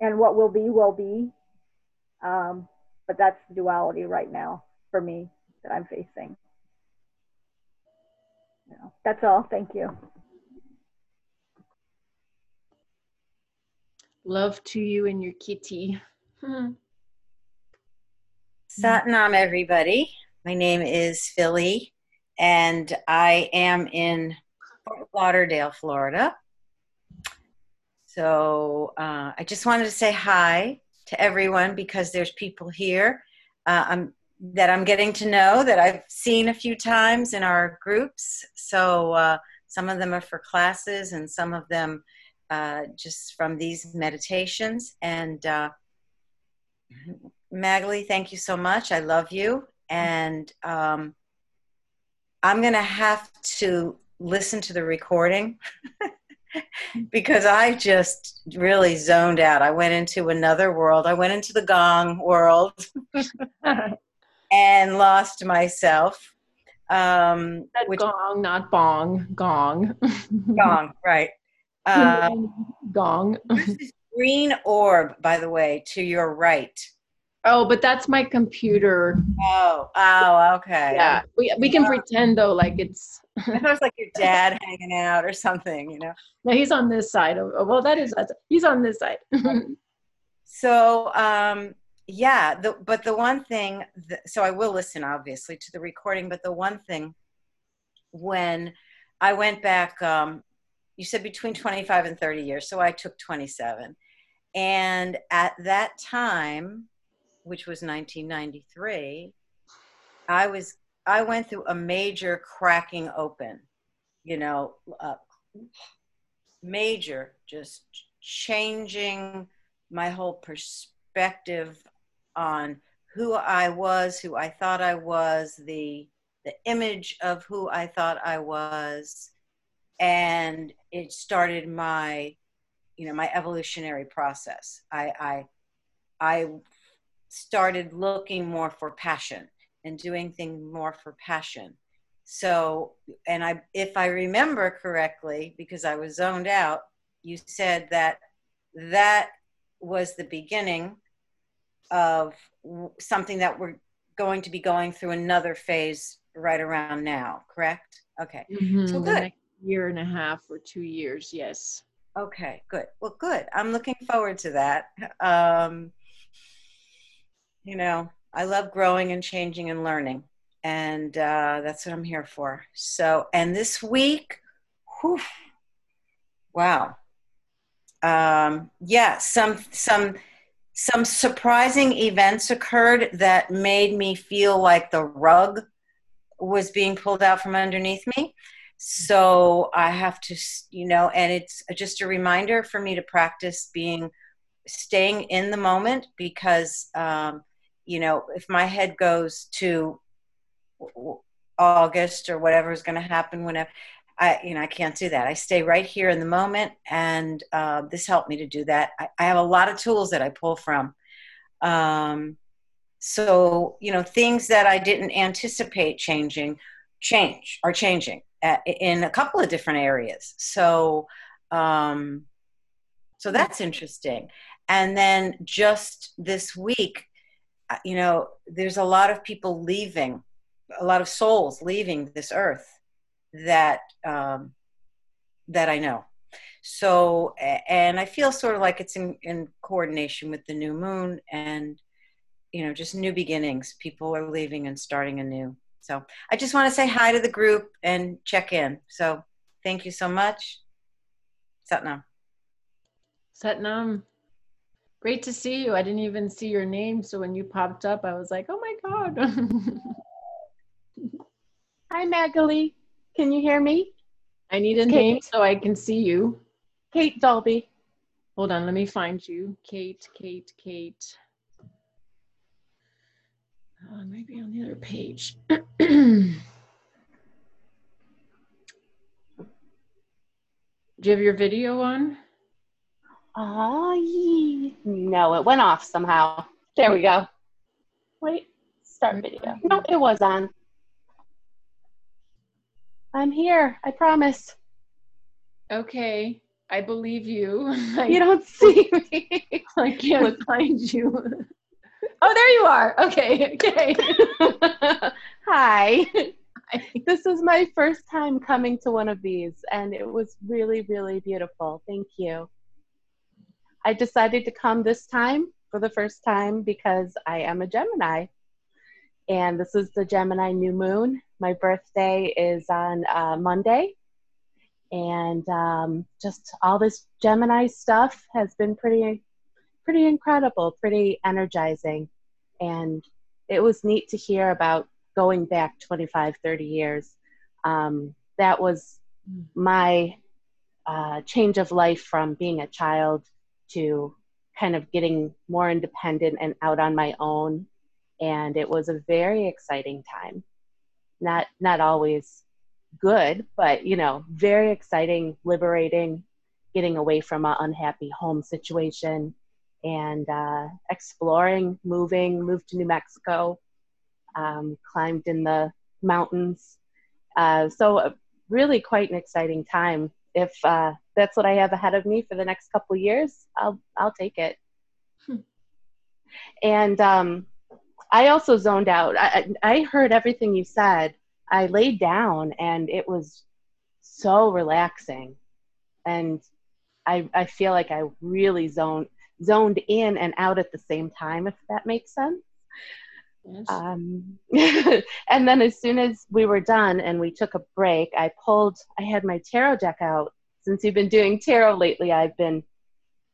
and what will be will be um, but that's duality right now for me that I'm facing. You know, that's all. Thank you. Love to you and your kitty. Hmm. [laughs] Satnam, everybody. My name is Philly, and I am in Fort Lauderdale, Florida. So uh, I just wanted to say hi to everyone because there's people here uh, I'm, that I'm getting to know that I've seen a few times in our groups. So uh, some of them are for classes, and some of them uh, just from these meditations. And uh, Magali, thank you so much. I love you. And um, I'm going to have to listen to the recording [laughs] because I just really zoned out. I went into another world. I went into the gong world [laughs] and lost myself. Um, which gong, not bong. Gong. [laughs] gong, right? Uh, gong. green orb, by the way, to your right. Oh, but that's my computer. Oh, oh, okay. Yeah, we we can pretend though, like it's. I thought it was like your dad hanging out or something, you know. [laughs] No, he's on this side. Of, well, that is he's on this side. [laughs] So, um, yeah, the, but the one thing, th- so I will listen obviously to the recording, but the one thing when I went back, um, you said between 25 and 30 years, so I took 27. And at that time, which was 1993, I was I went through a major cracking open, you know, uh, major, just changing my whole perspective on who I was, who I thought I was, the the image of who I thought I was, and it started my, you know, my evolutionary process. I I, I started looking more for passion and doing things more for passion. So, and I, if I remember correctly, because I was zoned out, you said that that was the beginning of something that we're going to be going through another phase right around now, correct? Okay. Mhm, So good. year and a half or two years, yes. Okay, good. Well, good. I'm looking forward to that. Um, you know, I love growing and changing and learning, and uh, that's what I'm here for. So, and this week, whew, wow, um, yeah, some some some surprising events occurred that made me feel like the rug was being pulled out from underneath me. So I have to, you know, and it's just a reminder for me to practice being, staying in the moment because, um, you know, if my head goes to August or whatever is going to happen, whenever, I, you know, I can't do that. I stay right here in the moment, and uh, this helped me to do that. I, I have a lot of tools that I pull from. Um, so, you know, things that I didn't anticipate changing, change are changing uh, in a couple of different areas. So, um, so that's interesting. And then just this week, you know, there's a lot of people leaving, a lot of souls leaving this earth that um, that I know. So, and I feel sort of like it's in, in coordination with the new moon and you know just new beginnings. People are leaving and starting anew. So I just want to say hi to the group and check in. So thank you so much. Satnam. Satnam, great to see you. I didn't even see your name, so when you popped up, I was like, oh my God. [laughs] Hi, Magali. Can you hear me? I need a Kate. name so I can see you. Kate Dolby. Hold on, let me find you. Kate, Kate, Kate. Oh, maybe on the other page. [clears throat] Do you have your video on? Ye- no, it went off somehow. There we go. Wait, start video. No, it was on. I'm here. I promise. Okay, I believe you. [laughs] You don't see [laughs] me. I can't find you. [laughs] Oh, there you are. Okay. Okay. Hi. This is my first time coming to one of these, and it was really, really beautiful. Thank you. I decided to come this time for the first time because I am a Gemini. And this is the Gemini new moon. My birthday is on uh, Monday. And um, just all this Gemini stuff has been pretty, pretty incredible, pretty energizing. And it was neat to hear about going back 25, 30 years. Um, that was my uh, change of life from being a child to kind of getting more independent and out on my own. And it was a very exciting time. Not not always good, but you know, very exciting, liberating, getting away from an unhappy home situation and uh, exploring, moving, moved to New Mexico, um, climbed in the mountains. Uh, so, uh, really, quite an exciting time. If uh, that's what I have ahead of me for the next couple of years, I'll I'll take it. Hmm. And um, I also zoned out. I, I heard everything you said. I laid down, and it was so relaxing, and I I feel like I really zoned zoned in and out at the same time. If that makes sense. Yes. Um, [laughs] and then as soon as we were done and we took a break, I pulled, I had my tarot deck out. Since you've been doing tarot lately, I've been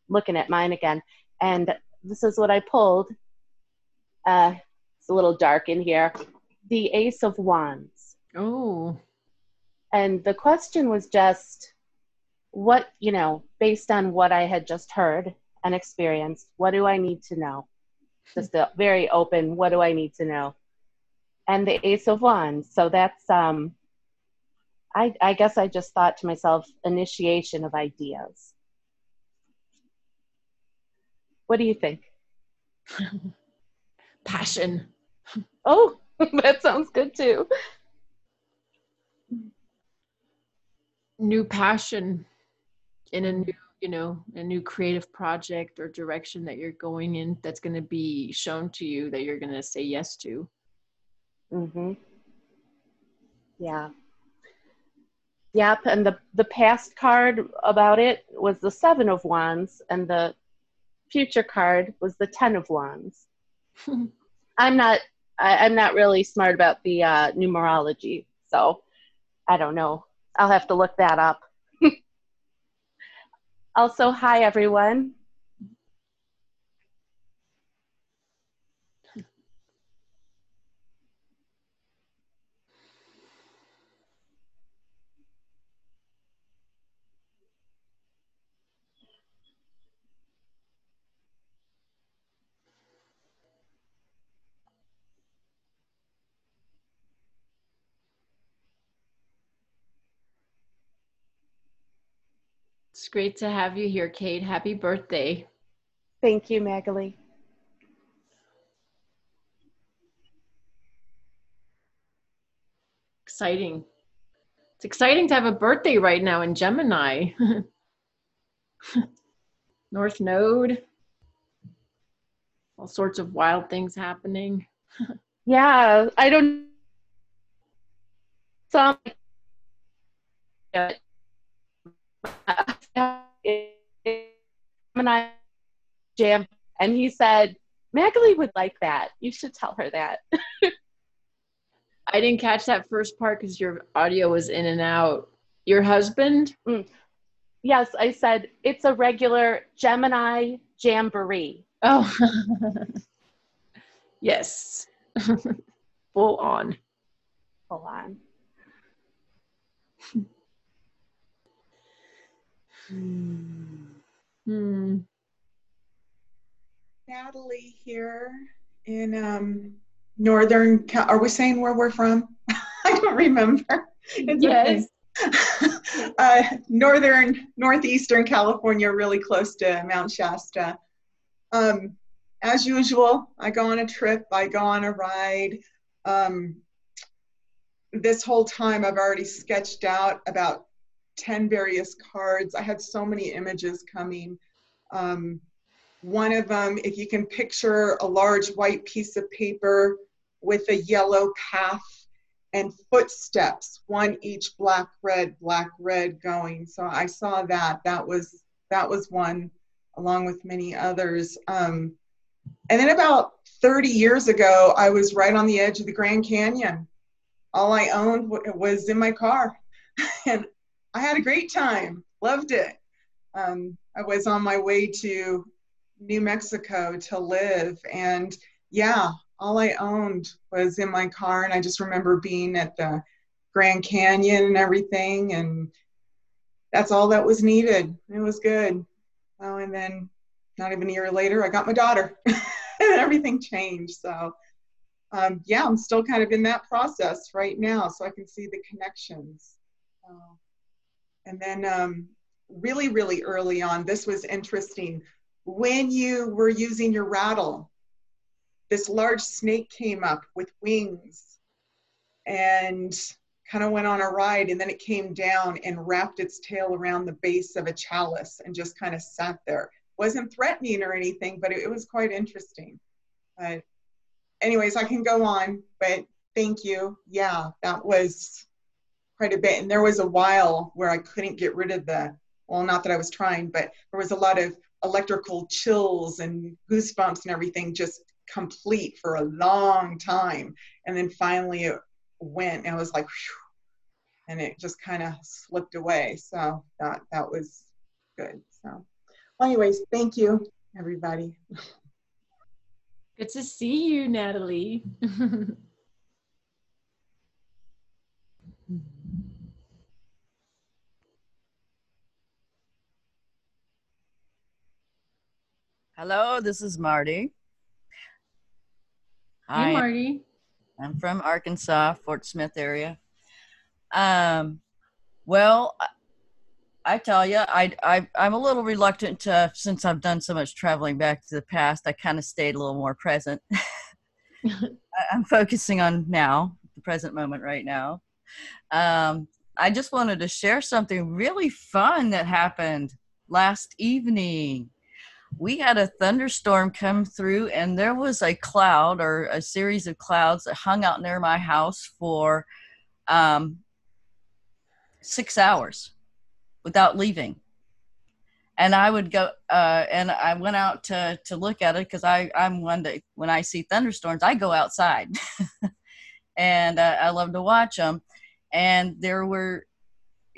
looking at mine again. And this is what I pulled. Uh, it's a little dark in here. The Ace of Wands. oh, And the question was just what, you know, based on what I had just heard and experienced, what do I need to know? Just a very open, what do I need to know? And the Ace of Wands. So that's, um, I, I guess I just thought to myself, initiation of ideas. What do you think? [laughs] passion. Oh, [laughs] that sounds good too. New passion in a new, you know, a new creative project or direction that you're going in that's going to be shown to you that you're going to say yes to. Mm-hmm. Yeah. Yep, and the the past card about it was the Seven of Wands, and the future card was the Ten of Wands. [laughs] I'm not I, I'm not really smart about the uh, numerology, so I don't know. I'll have to look that up. [laughs] also, hi everyone. It's great to have you here, Kate. Happy birthday. Thank you, Magali. Exciting. It's exciting to have a birthday right now in Gemini. [laughs] North Node. All sorts of wild things happening. [laughs] Yeah, I don't. Some. [laughs] Gemini jam, and he said, Magali would like that. You should tell her that. [laughs] I didn't catch that first part because your audio was in and out. Your husband? yes, I said it's a regular Gemini jamboree. Oh, [laughs] yes. [laughs] Full on. Hold on. Hmm. Natalie here in um, Northern, Cal- are we saying where we're from? [laughs] I don't remember. It's okay. Yes. [laughs] uh, northern, northeastern California, really close to Mount Shasta. Um, as usual, I go on a trip, I go on a ride. Um, this whole time, I've already sketched out about 10 various cards. I had so many images coming. Um, one of them, if you can picture a large white piece of paper with a yellow path and footsteps, one each black, red, black, red going. So I saw that. That was that was one, along with many others. Um, and then about 30 years ago, I was right on the edge of the Grand Canyon. All I owned was in my car, [laughs] and I had a great time. Loved it. Um, I was on my way to New Mexico to live, and yeah, all I owned was in my car, and I just remember being at the Grand Canyon and everything, and that's all that was needed. It was good. Oh, and then not even a year later, I got my daughter, [laughs] and everything changed. So, um, yeah, I'm still kind of in that process right now, so I can see the connections. And then, um, really, really early on, this was interesting. When you were using your rattle, this large snake came up with wings and kind of went on a ride and then it came down and wrapped its tail around the base of a chalice and just kind of sat there. Wasn't threatening or anything but it, it was quite interesting. But anyways i can go on but thank you. Yeah that was quite a bit and there was a while where i couldn't get rid of the well not that i was trying but there was a lot of electrical chills and goosebumps and everything just complete for a long time. And then finally it went and I was like, Phew, and it just kind of slipped away. So that, that was good. So anyways, thank you everybody. Good to see you, Natalie. [laughs] Hello, this is Marty. Hi, Marty. I'm from Arkansas, Fort Smith area. Um, well, I tell you, I, I I'm a little reluctant to since I've done so much traveling back to the past. I kind of stayed a little more present. [laughs] I'm focusing on now, the present moment right now. Um, I just wanted to share something really fun that happened last evening we had a thunderstorm come through and there was a cloud or a series of clouds that hung out near my house for um, six hours without leaving. And i would go uh, and i went out to to look at it because i'm one that when i see thunderstorms i go outside. [laughs] And uh, i love to watch them and there were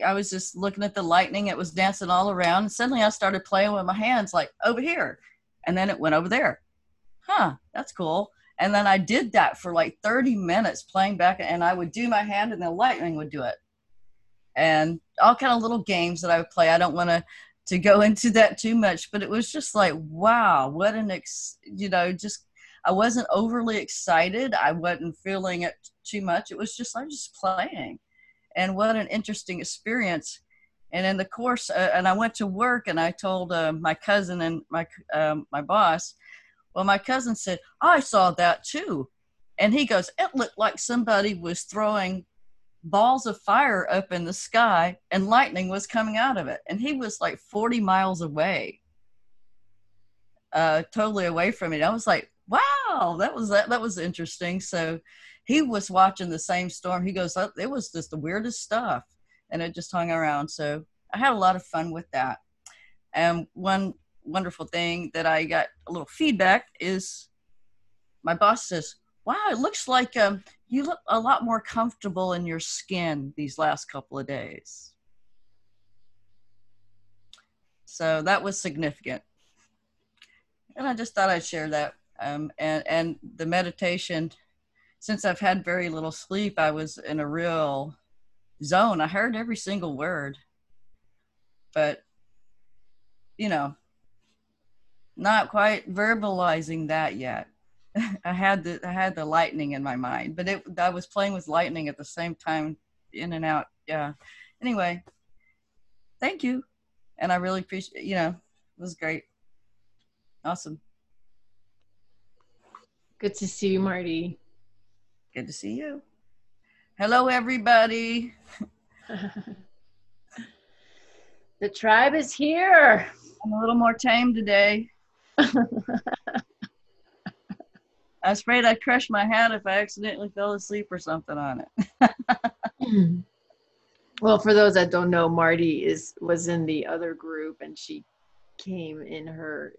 I was just looking at the lightning. It was dancing all around. Suddenly I started playing with my hands, like over here. And then it went over there. Huh, that's cool. And then I did that for like 30 minutes playing back, and I would do my hand, and the lightning would do it. And all kind of little games that I would play. I don't want to to go [laughs] into that too much, but it was just like, wow, what an ex, you know, just I wasn't overly excited. I wasn't feeling it too much. It was just I was just playing and what an interesting experience. And in the course uh, and i went to work and i told uh, my cousin and my um, my boss well my cousin said i saw that too. And he goes it looked like somebody was throwing balls of fire up in the sky and lightning was coming out of it. And he was like 40 miles away uh totally away from it. I was like wow that was that, that was interesting. So he was watching the same storm. He goes, oh, it was just the weirdest stuff. And it just hung around. So I had a lot of fun with that. And one wonderful thing that I got a little feedback is my boss says, wow, it looks like um, you look a lot more comfortable in your skin these last couple of days. So that was significant. And I just thought I'd share that. Um, and, and the meditation since I've had very little sleep, I was in a real zone. I heard every single word, but you know, not quite verbalizing that yet. [laughs] I had the I had the lightning in my mind, but it I was playing with lightning at the same time, in and out. Yeah. Anyway, thank you, and I really appreciate. You know, it was great. Awesome. Good to see you, Marty. Good to see you. Hello, everybody. [laughs] the tribe is here. I'm a little more tame today. [laughs] I was afraid I'd crush my hat if I accidentally fell asleep or something on it. Hmm. well, for those that don't know, Marty is was in the other group, and she came in her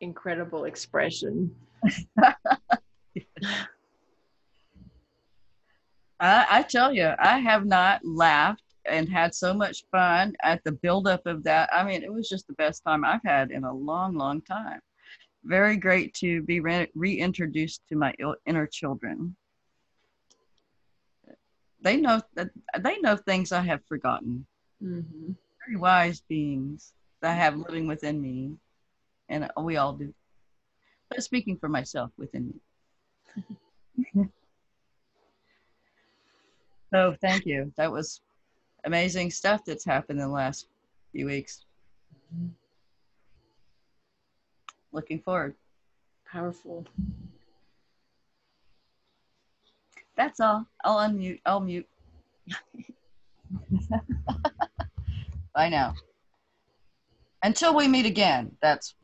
incredible expression. [laughs] I, I tell you, I have not laughed and had so much fun at the buildup of that. I mean, it was just the best time I've had in a long, long time. Very great to be re- reintroduced to my inner children. They know that they know things I have forgotten. Mm-hmm. Very wise beings that I have living within me, and we all do. But speaking for myself within me. [laughs] so thank you. That was amazing stuff that's happened in the last few weeks. Looking forward. Powerful. That's all. I'll unmute. I'll mute. [laughs] Bye now. Until we meet again. That's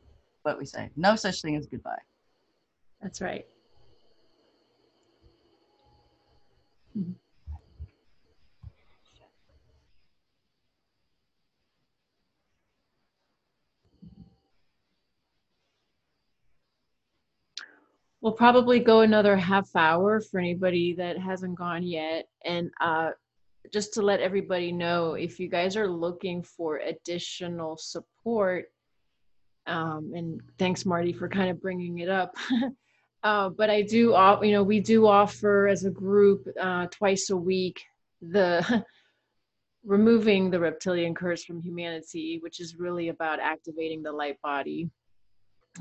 what we say. No such thing as goodbye. That's right. We'll probably go another half hour for anybody that hasn't gone yet. And uh, just to let everybody know, if you guys are looking for additional support, um, and thanks Marty for kind of bringing it up. [laughs] uh, but I do, you know, we do offer as a group uh, twice a week the [laughs] removing the reptilian curse from humanity, which is really about activating the light body.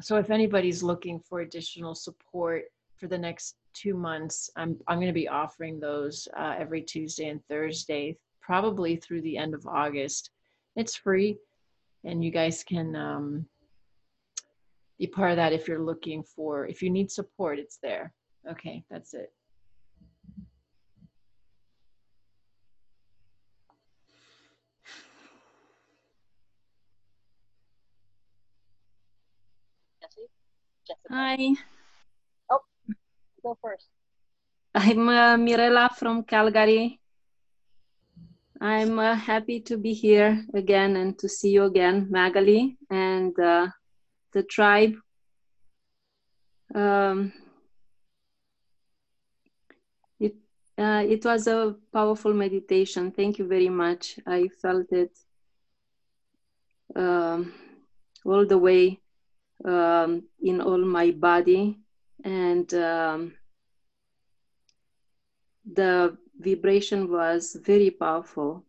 So if anybody's looking for additional support for the next two months, I'm I'm going to be offering those uh, every Tuesday and Thursday, probably through the end of August. It's free, and you guys can um, be part of that if you're looking for if you need support. It's there. Okay, that's it. Hi, Oh, go first. I'm uh, Mirella from Calgary. I'm uh, happy to be here again and to see you again, Magali, and uh, the tribe. Um, it, uh, it was a powerful meditation. Thank you very much. I felt it um, all the way um, in all my body. And um, the vibration was very powerful.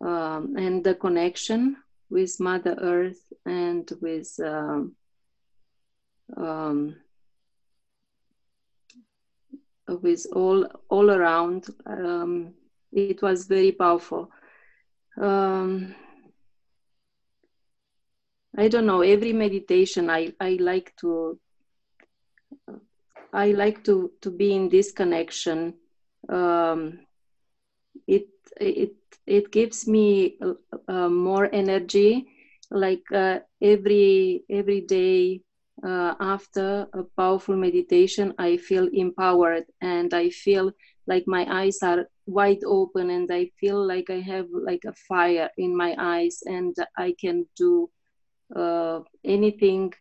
Um, and the connection with mother earth and with um, um, with all all around um, it was very powerful. Um, I don't know. Every meditation, I I like to. I like to to be in this connection. Um, it it it gives me uh, more energy. Like uh, every every day uh, after a powerful meditation, I feel empowered and I feel like my eyes are wide open and I feel like I have like a fire in my eyes and I can do uh, anything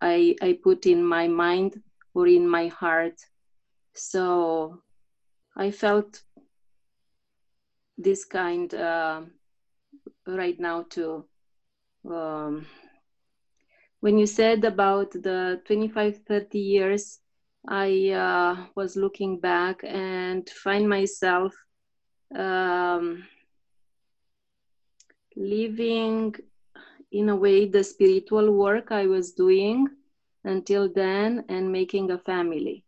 I, I put in my mind or in my heart. So I felt this kind uh, right now too. Um, when you said about the 25, 30 years, I uh, was looking back and find myself um, living in a way the spiritual work I was doing until then and making a family.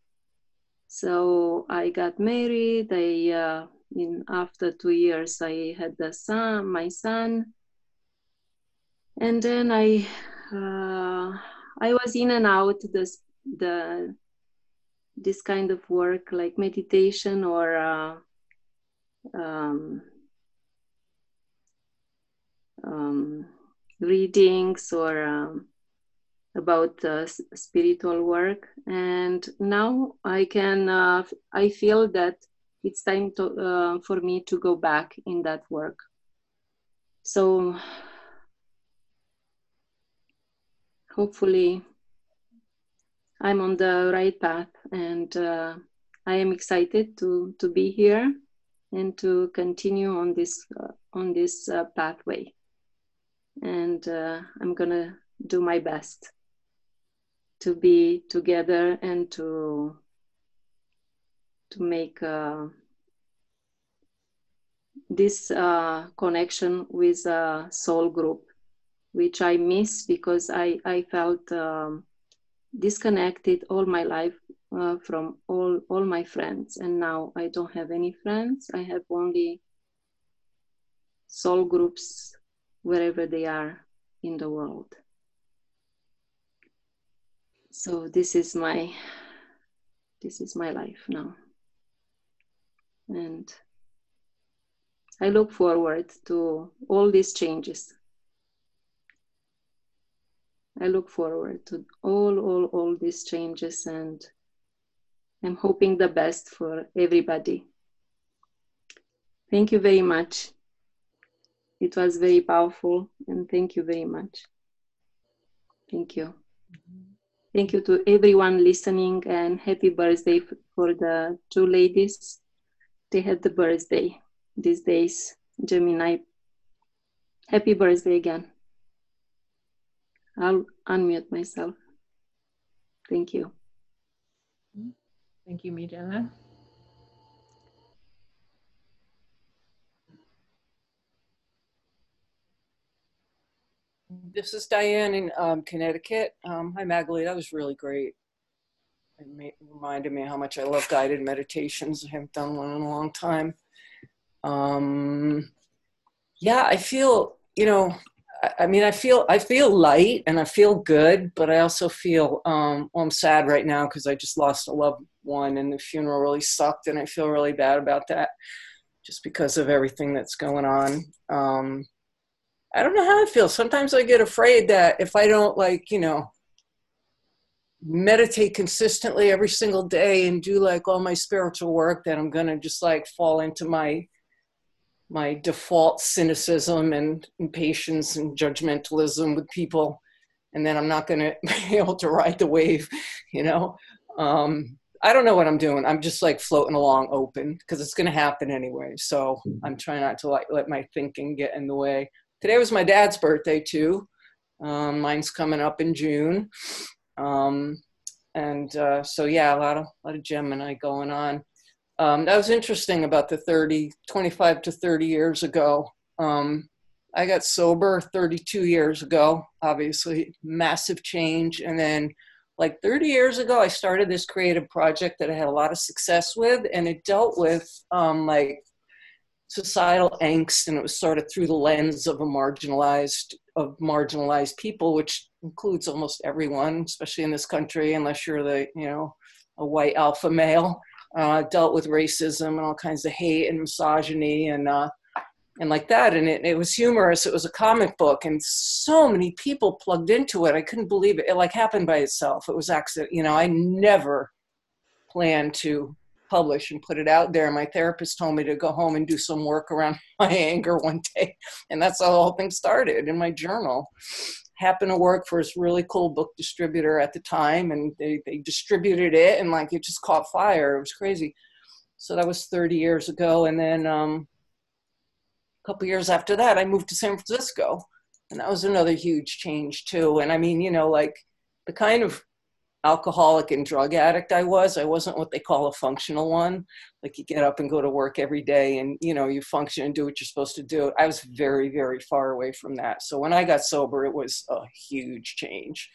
So I got married. I uh, in after two years I had the son, my son, and then I uh, I was in and out this the this kind of work like meditation or uh, um, um, readings or um, about uh, spiritual work. And now i can uh, i feel that it's time to, uh, for me to go back in that work. So hopefully i'm on the right path and uh, i am excited to to be here and to continue on this uh, on this uh, pathway and uh, i'm gonna do my best to be together and to to make uh, this uh, connection with a soul group which i miss because i i felt um, disconnected all my life uh, from all all my friends. And now i don't have any friends. I have only soul groups wherever they are in the world. So this is my this is my life now. And i look forward to all these changes. I look forward to all all all these changes and i'm hoping the best for everybody. Thank you very much it was very powerful and thank you very much thank you Thank you to everyone listening and happy birthday for the two ladies. They had the birthday these days. Gemini, happy birthday again. I'll unmute myself. Thank you. Thank you, Mirella. This is Diane in um, Connecticut. Um, hi, Magali. That was really great. It reminded me how much I love guided meditations. I haven't done one in a long time. Um, yeah, I feel, you know, I, I mean, I feel, I feel light and I feel good, but I also feel, um, well, I'm sad right now because I just lost a loved one and the funeral really sucked, and I feel really bad about that, just because of everything that's going on. I don't know how I feel. Sometimes I get afraid that if I don't like, you know, meditate consistently every single day and do like all my spiritual work, that I'm gonna just like fall into my my default cynicism and impatience and judgmentalism with people, and then I'm not gonna [laughs] be able to ride the wave, you know. Um, I don't know what I'm doing. I'm just like floating along open because it's gonna happen anyway. So I'm trying not to like let my thinking get in the way today was my dad's birthday too. Um, mine's coming up in June. Um, and uh, so yeah, a lot of a lot of Gemini going on. Um, that was interesting about the 30, 25 to 30 years ago. Um, I got sober 32 years ago, obviously, massive change. And then, like 30 years ago, I started this creative project that I had a lot of success with, and it dealt with um, like societal angst and it was sort of through the lens of a marginalized of marginalized people which includes almost everyone especially in this country unless you're the you know a white alpha male uh, dealt with racism and all kinds of hate and misogyny and uh, and like that. And it, it was humorous. It was a comic book and so many people plugged into it. I couldn't believe it. It like happened by itself. It was accident you know. I never planned to publish and put it out there. My therapist told me to go home and do some work around [laughs] my anger one day. And that's how the whole thing started in my journal. Happened to work for this really cool book distributor at the time, and they, they distributed it, and like it just caught fire. It was crazy. So that was 30 years ago. And then um, a couple years after that, I moved to San Francisco. And that was another huge change, too. And I mean, you know, like the kind of alcoholic and drug addict I was. I wasn't what they call a functional one. Like you get up and go to work every day and you know you function and do what you're supposed to do. I was very very far away from that. So when I got sober, it was a huge change.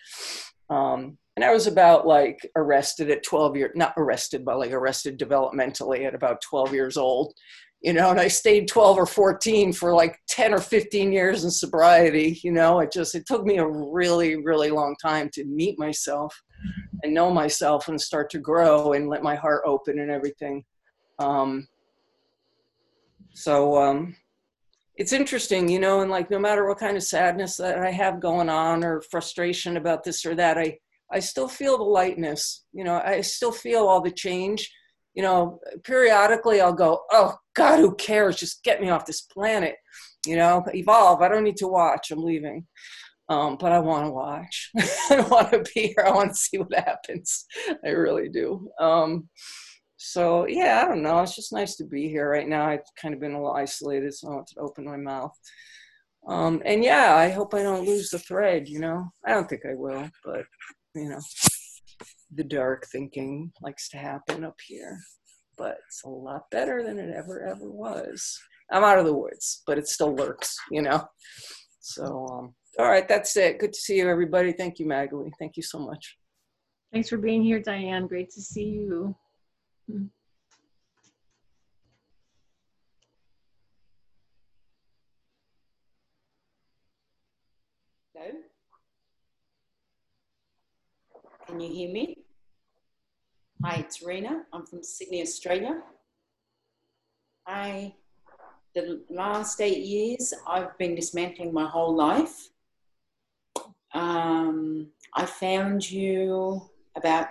Um, and I was about like arrested at 12 years, not arrested, but like arrested developmentally at about 12 years old. You know, and I stayed 12 or 14 for like 10 or 15 years in sobriety. You know, it just, it took me a really, really long time to meet myself and know myself and start to grow and let my heart open and everything. Um, so um, it's interesting, you know, and like no matter what kind of sadness that I have going on or frustration about this or that, I I still feel the lightness. You know, I still feel all the change. You know, periodically I'll go, oh God, who cares? Just get me off this planet. You know, evolve. I don't need to watch. I'm leaving. Um, but I want to watch. [laughs] I want to be here. I want to see what happens. I really do. Um, so yeah, I don't know. It's just nice to be here right now. I've kind of been a little isolated, so I want to open my mouth. Um, and yeah, I hope I don't lose the thread. You know, I don't think I will, but you know, the dark thinking likes to happen up here. But it's a lot better than it ever ever was. I'm out of the woods, but it still lurks. You know. So um, all right, that's it. Good to see you, everybody. Thank you, Magali. Thank you so much. Thanks for being here, Diane. Great to see you. Hmm. Hello? Can you hear me? Hi, it's Rena. I'm from Sydney, Australia. I, the last eight years, I've been dismantling my whole life. Um, I found you about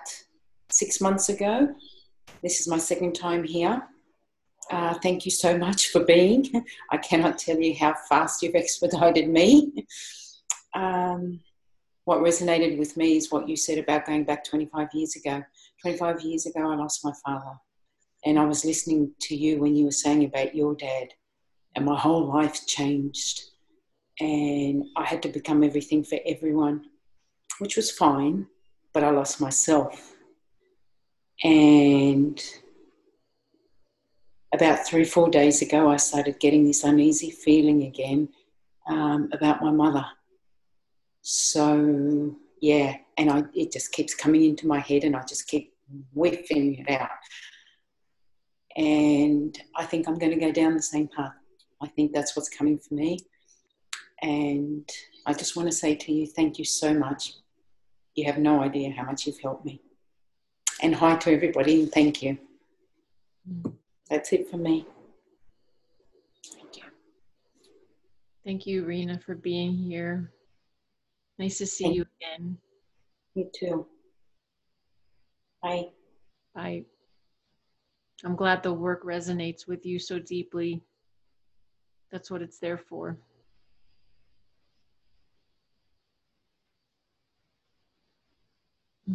six months ago this is my second time here. Uh, thank you so much for being. I cannot tell you how fast you've expedited me. Um, what resonated with me is what you said about going back 25 years ago. 25 years ago, I lost my father. And I was listening to you when you were saying about your dad, and my whole life changed. And I had to become everything for everyone, which was fine, but I lost myself and about three, four days ago, I started getting this uneasy feeling again um, about my mother. So, yeah, and I, it just keeps coming into my head and I just keep whiffing it out. And I think I'm going to go down the same path. I think that's what's coming for me. And I just want to say to you, thank you so much. You have no idea how much you've helped me and hi to everybody and thank you. That's it for me. Thank you. Thank you, Rena, for being here. Nice to see thank you again. You too. Bye. Bye. I'm glad the work resonates with you so deeply. That's what it's there for. Hey,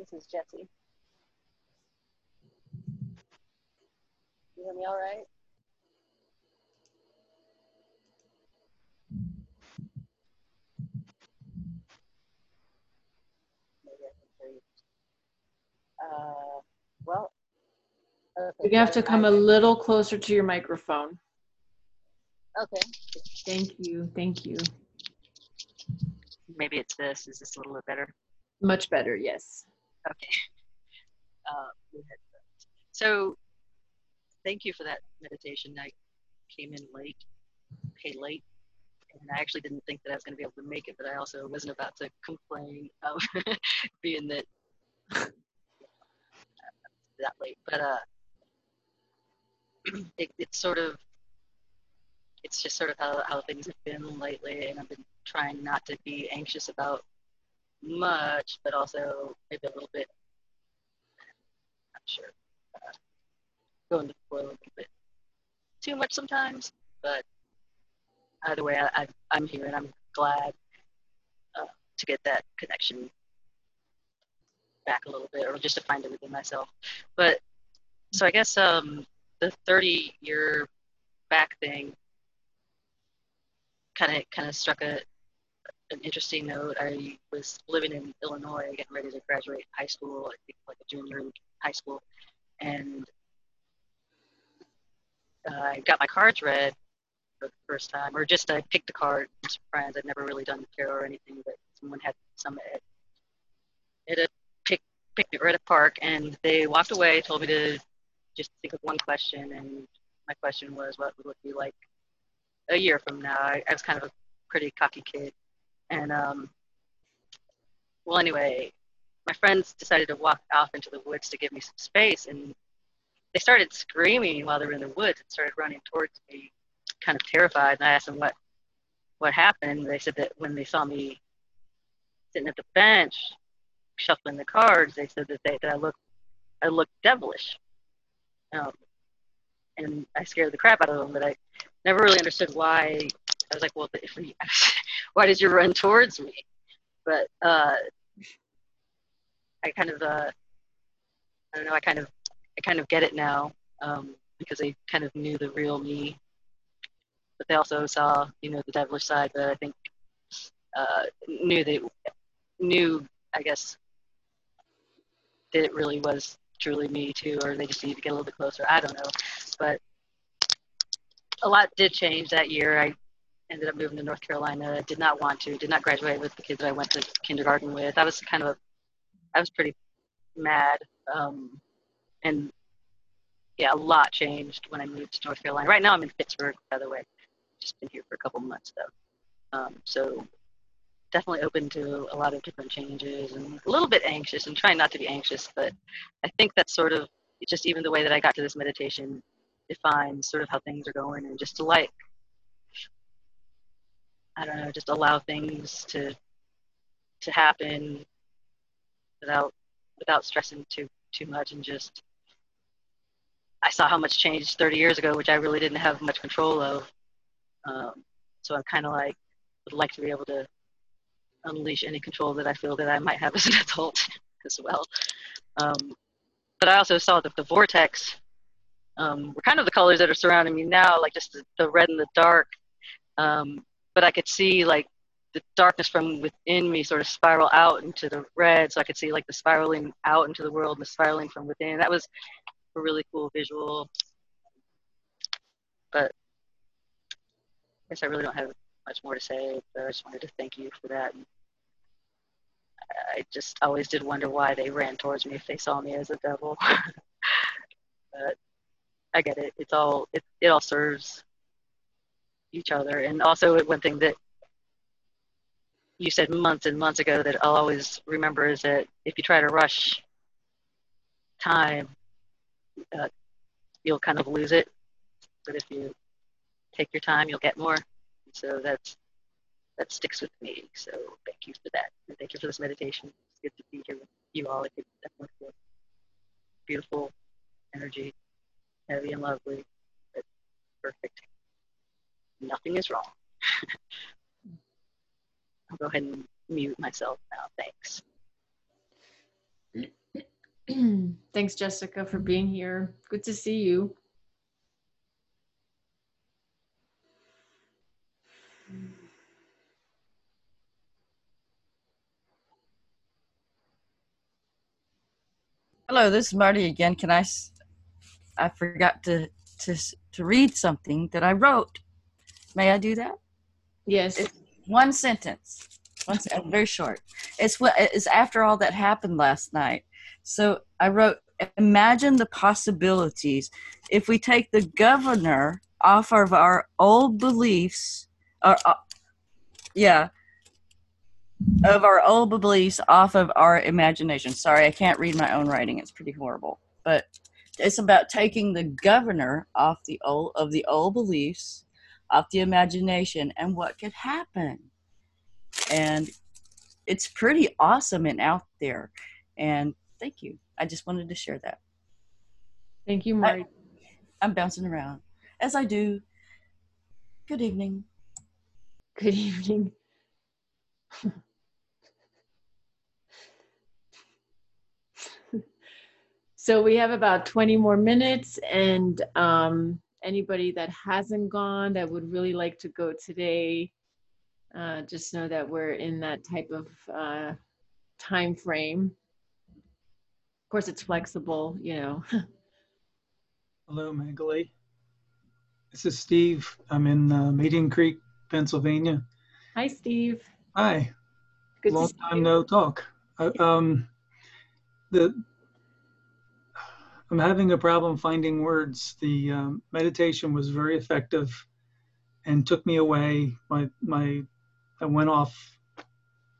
this is Jesse. You hear me all right? Uh, well, okay, You're gonna have to come a little closer to your microphone. Okay. Thank you. Thank you. Maybe it's this. Is this a little bit better? Much better. Yes. Okay. Uh, so, thank you for that meditation. I came in late, paid late, and I actually didn't think that I was going to be able to make it, but I also wasn't about to complain of [laughs] being that that late, but uh, [clears throat] it, it's sort of it's just sort of how, how things have been lately, and I've been trying not to be anxious about much, but also maybe a little bit. I'm sure uh, going to the a little bit too much sometimes, but either way, I, I, am here and I'm glad uh, to get that connection back a little bit or just to find it within myself. But so I guess um, the 30 year back thing kind of kind of struck a an interesting note. I was living in Illinois, getting ready to graduate high school. I think like a junior in high school, and uh, I got my cards read for the first time, or just I picked a card some friends. I'd never really done the tarot or anything, but someone had some at, at a picnic right at the park, and they walked away, told me to just think of one question, and my question was, what would it be like a year from now? I, I was kind of a pretty cocky kid, and um, well, anyway, my friends decided to walk off into the woods to give me some space, and they started screaming while they were in the woods and started running towards me, kind of terrified. And I asked them what what happened. They said that when they saw me sitting at the bench shuffling the cards, they said that they that I looked I looked devilish. Um, and I scared the crap out of them, but I never really understood why. I was like, well, if we, [laughs] why did you run towards me? But uh, I kind of, uh, I don't know, I kind of, I kind of get it now um, because they kind of knew the real me, but they also saw, you know, the devilish side that I think uh, knew that, knew, I guess, it really was truly me too, or they just needed to get a little bit closer. I don't know, but a lot did change that year. I ended up moving to North Carolina. Did not want to. Did not graduate with the kids that I went to kindergarten with. I was kind of, I was pretty mad, um, and yeah, a lot changed when I moved to North Carolina. Right now, I'm in Pittsburgh, by the way. Just been here for a couple months though, um, so definitely open to a lot of different changes and a little bit anxious and trying not to be anxious. But I think that's sort of just even the way that I got to this meditation defines sort of how things are going and just to like I don't know, just allow things to to happen without without stressing too too much and just I saw how much changed 30 years ago, which I really didn't have much control of. Um, so I'm kind of like would like to be able to unleash any control that I feel that I might have as an [laughs] adult as well. Um, but I also saw that the vortex um, were kind of the colors that are surrounding me now, like just the, the red and the dark. Um, but I could see like the darkness from within me sort of spiral out into the red, so I could see like the spiraling out into the world and the spiraling from within. That was a really cool visual. But I guess I really don't have much more to say, but I just wanted to thank you for that. And I just always did wonder why they ran towards me if they saw me as a devil. [laughs] but I get it. It's all it, it all serves each other. And also one thing that you said months and months ago that I'll always remember is that if you try to rush time, uh, you'll kind of lose it. But if you take your time, you'll get more. So that's that sticks with me. So thank you for that. And thank you for this meditation. It's good to be here with you all. It's definitely beautiful energy, heavy and lovely, but perfect. Nothing is wrong. [laughs] I'll go ahead and mute myself now. Thanks. [clears throat] Thanks, Jessica, for being here. Good to see you. Hello, this is Marty again. Can I? I forgot to to to read something that I wrote. May I do that? Yes. It's one sentence. One se- very short. It's what it's after all that happened last night. So I wrote, imagine the possibilities if we take the governor off of our old beliefs, or uh, yeah, of our old beliefs off of our imagination. Sorry, I can't read my own writing. It's pretty horrible. But it's about taking the governor off the old of the old beliefs, off the imagination, and what could happen. And it's pretty awesome and out there. And thank you. I just wanted to share that. Thank you, Marty. I'm bouncing around as I do. Good evening. Good evening. [laughs] so we have about 20 more minutes and um, anybody that hasn't gone that would really like to go today uh, just know that we're in that type of uh, time frame of course it's flexible you know [laughs] Hello, Magali. This is Steve. I'm in uh, Median Creek, Pennsylvania. hi steve Hi. Good Long time no talk. Uh, um, the I'm having a problem finding words. The um, meditation was very effective and took me away. My my I went off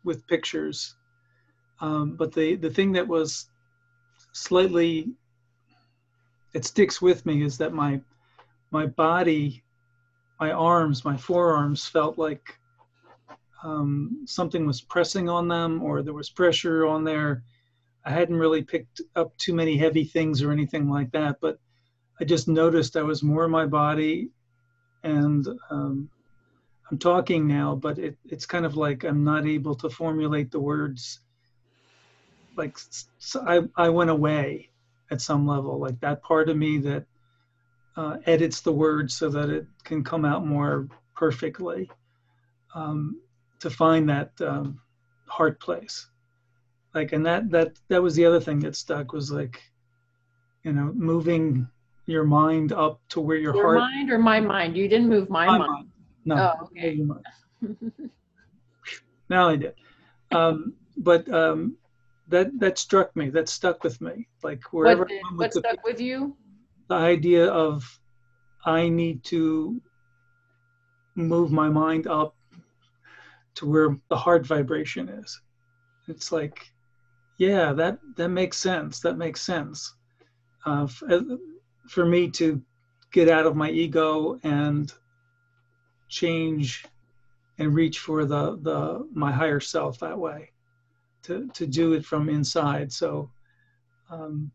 with pictures. Um, but the the thing that was slightly it sticks with me is that my my body, my arms, my forearms felt like um, something was pressing on them or there was pressure on there. I hadn't really picked up too many heavy things or anything like that, but I just noticed I was more in my body and um, I'm talking now, but it, it's kind of like I'm not able to formulate the words. Like so I, I went away at some level, like that part of me that uh, edits the words so that it can come out more perfectly. Um, to find that um, heart place, like, and that that that was the other thing that stuck was like, you know, moving your mind up to where your, Your heart. mind or my mind? You didn't move my, My mind. mind. No. Oh, okay. [laughs] Now I did. Um, but um, that that struck me. That stuck with me. Like wherever what, did, what the, stuck with you? the idea of I need to move my mind up to where the heart vibration is. It's like, yeah, that that makes sense. That makes sense. Uh, uh, for me to get out of my ego and change and reach for the the my higher self that way to to do it from inside so um,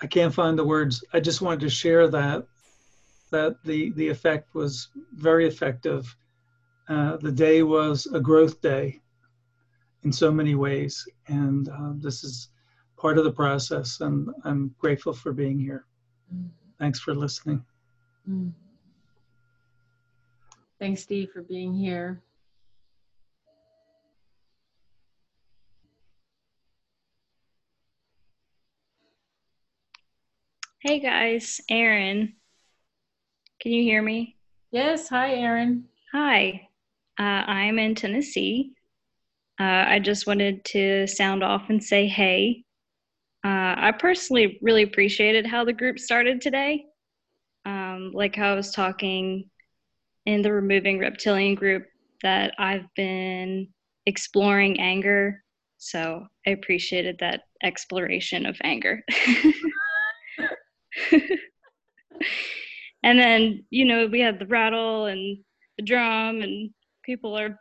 i can't find the words i just wanted to share that that the the effect was very effective uh, the day was a growth day in so many ways and uh, this is part of the process and i'm grateful for being here thanks for listening Mm. Thanks, Steve, for being here. Hey guys, Aaron. Can you hear me? Yes. Hi, Aaron. Hi. Uh, I'm in Tennessee. Uh, I just wanted to sound off and say hey. Uh, I personally really appreciated how the group started today. Um, like how I was talking in the Removing Reptilian group, that I've been exploring anger. So I appreciated that exploration of anger. [laughs] and then you know we had the rattle and the drum and people are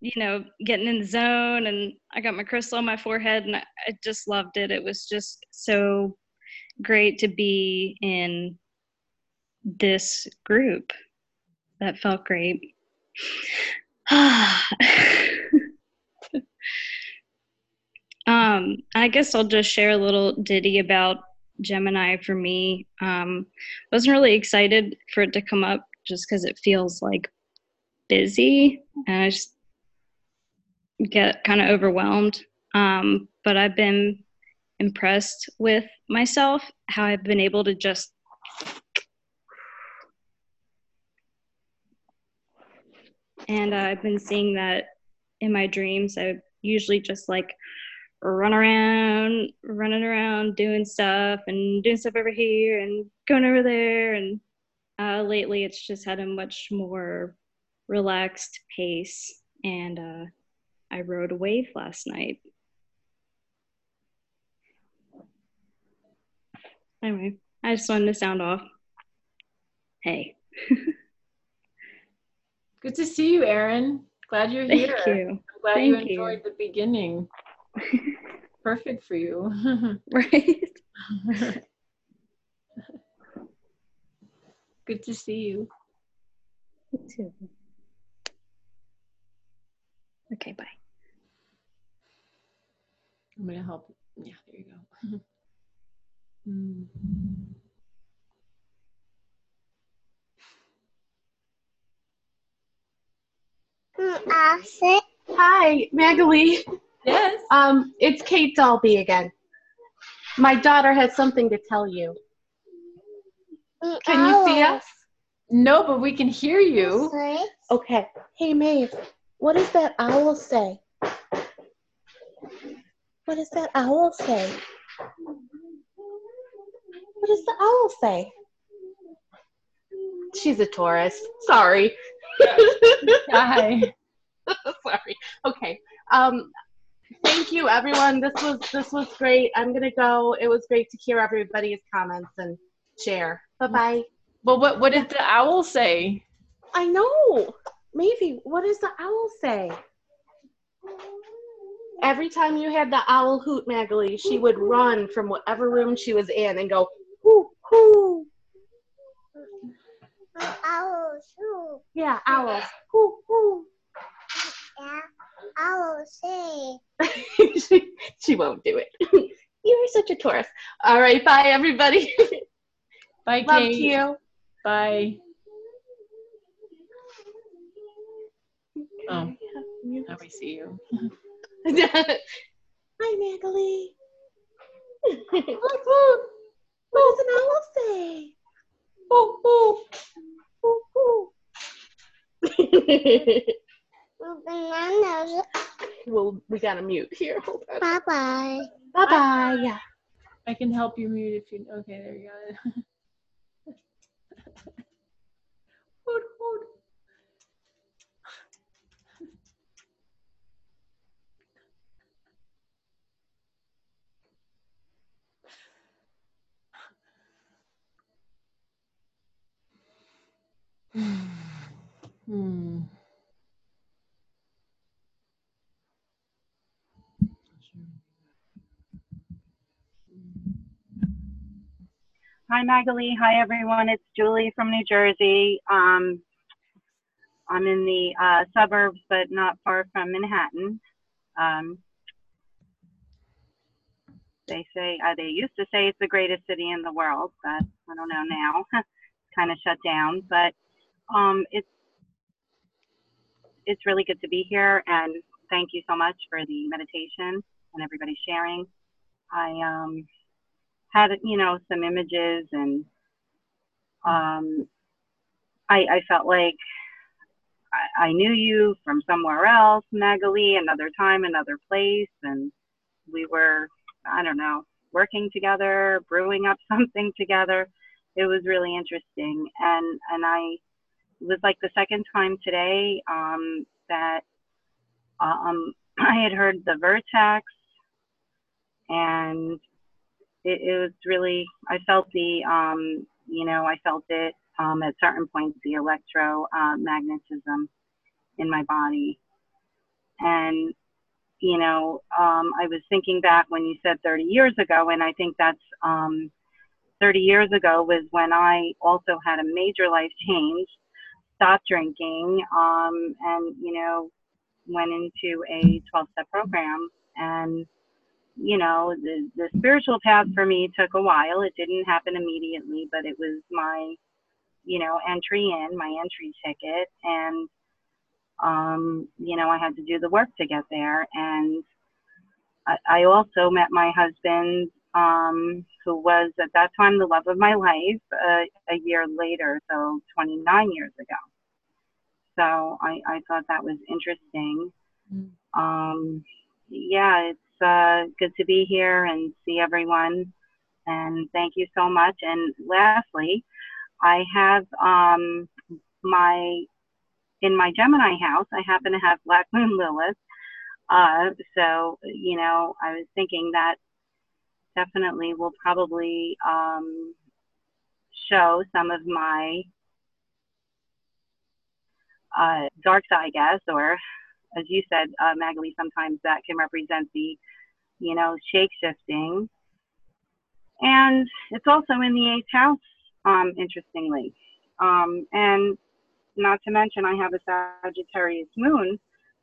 you know getting in the zone and i got my crystal on my forehead and i, just loved it it was just so great to be in this group that felt great [sighs] um i guess i'll just share a little ditty about Gemini for me. Um, wasn't really excited for it to come up just because it feels like busy and I just get kind of overwhelmed. Um, but I've been impressed with myself, how I've been able to just and uh, I've been seeing that in my dreams. I usually just like run around, running around, doing stuff and doing stuff over here and going over there. And uh, lately, it's just had a much more relaxed pace. And uh, I rode a wave last night. Anyway, I just wanted to sound off. Hey. [laughs] Good to see you, Erin. Glad you're Thank here. you. I'm glad Thank you you. enjoyed the beginning. [laughs] Perfect for you. [laughs] right. Good to see you. You too. Okay, bye. I'm gonna help. Yeah, there you go. [laughs] Mm. Hi, Magali. Yes. Um, it's Kate Dalby again. My daughter has something to tell you. Can you see us? No, but we can hear you. Okay. Hey, Maeve, what does that owl say? What does that owl say? What does the owl say? She's a Taurus. Sorry. Hi. [laughs] Sorry. Okay. Um, thank you, everyone. This was this was great. I'm gonna go. It was great to hear everybody's comments and share. Bye bye. Well, what what did the owl say? I know. Maybe. What does the owl say? Every time you had the owl hoot, Magali, she would run from whatever room she was in and go, hoo, hoo. Owls, who? Yeah, owls. Hoo, hoo. Yeah, owls [laughs] say. she, she won't do it. [laughs] you are such a Taurus. All right, bye, everybody. [laughs] Bye, Love Kate. to you. Bye. Oh, now we see you. [laughs] Hi, Magali. what does an owl say? Hoo, hoo. Hoo, hoo. Bananas. well, we got to mute here. Hold on. Bye bye. Bye bye. Yeah. I can help you mute if you. Okay, there you got it. Hoot, Hmm. Hi, Magali. Hi, everyone. It's Julie from New Jersey. Um, I'm in the uh, suburbs, but not far from Manhattan. Um, they say uh, they used to say it's the greatest city in the world, but I don't know now. [laughs] kind of shut down, but um, it's it's really good to be here, and thank you so much for the meditation and everybody sharing. I um, had you know some images and um, I, I felt like I, I knew you from somewhere else, Magali, another time, another place, and we were I don't know working together, brewing up [laughs] something together. It was really interesting, and and I it was like the second time today um, that um, [clears throat] I had heard the vortex and it, it was really I felt the um, you know I felt it um, at certain points the electromagnetism in my body, and you know um, I was thinking back when you said 30 years ago, and I think that's um, 30 years ago was when I also had a major life change, stopped drinking, um, and you know went into a 12-step program and you know, the, the spiritual path for me took a while. It didn't happen immediately, but it was my, you know, entry in, my entry ticket. And, um, you know, I had to do the work to get there. And I, I also met my husband, um, who was at that time the love of my life, uh, a year later, so 29 years ago. So I, I thought that was interesting. Um, yeah, it's uh, good to be here and see everyone. And thank you so much. And lastly, I have um, my in my Gemini house. I happen to have Black Moon Lilith. Uh, so you know, I was thinking that definitely will probably um, show some of my uh, dark side, I guess, or as you said, uh, Magali, sometimes that can represent the, you know, shape shifting. And it's also in the eighth house, um, interestingly. Um, and not to mention, I have a Sagittarius moon.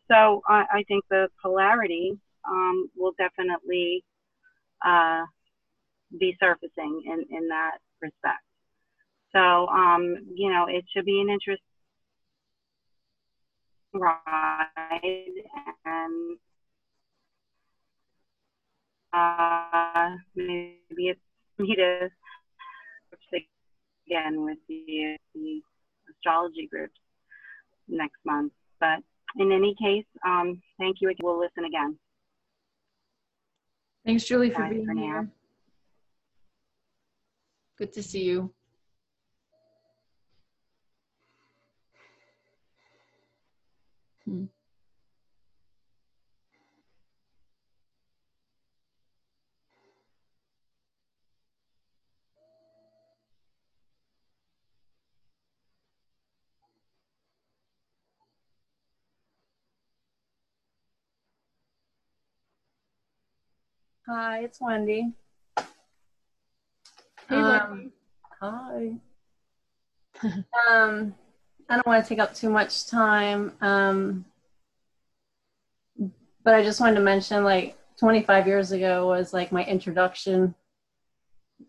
So I, I think the polarity um, will definitely uh, be surfacing in, in that respect. So, um, you know, it should be an interesting ride and uh, maybe it's me to again with the, the astrology groups next month. But in any case, um, thank you. We'll listen again. Thanks, Julie, for Bye being for here. Good to see you. Hmm. Hi, it's Wendy. Hey, Um, hi. [laughs] um, I don't want to take up too much time. Um, but I just wanted to mention like 25 years ago was like my introduction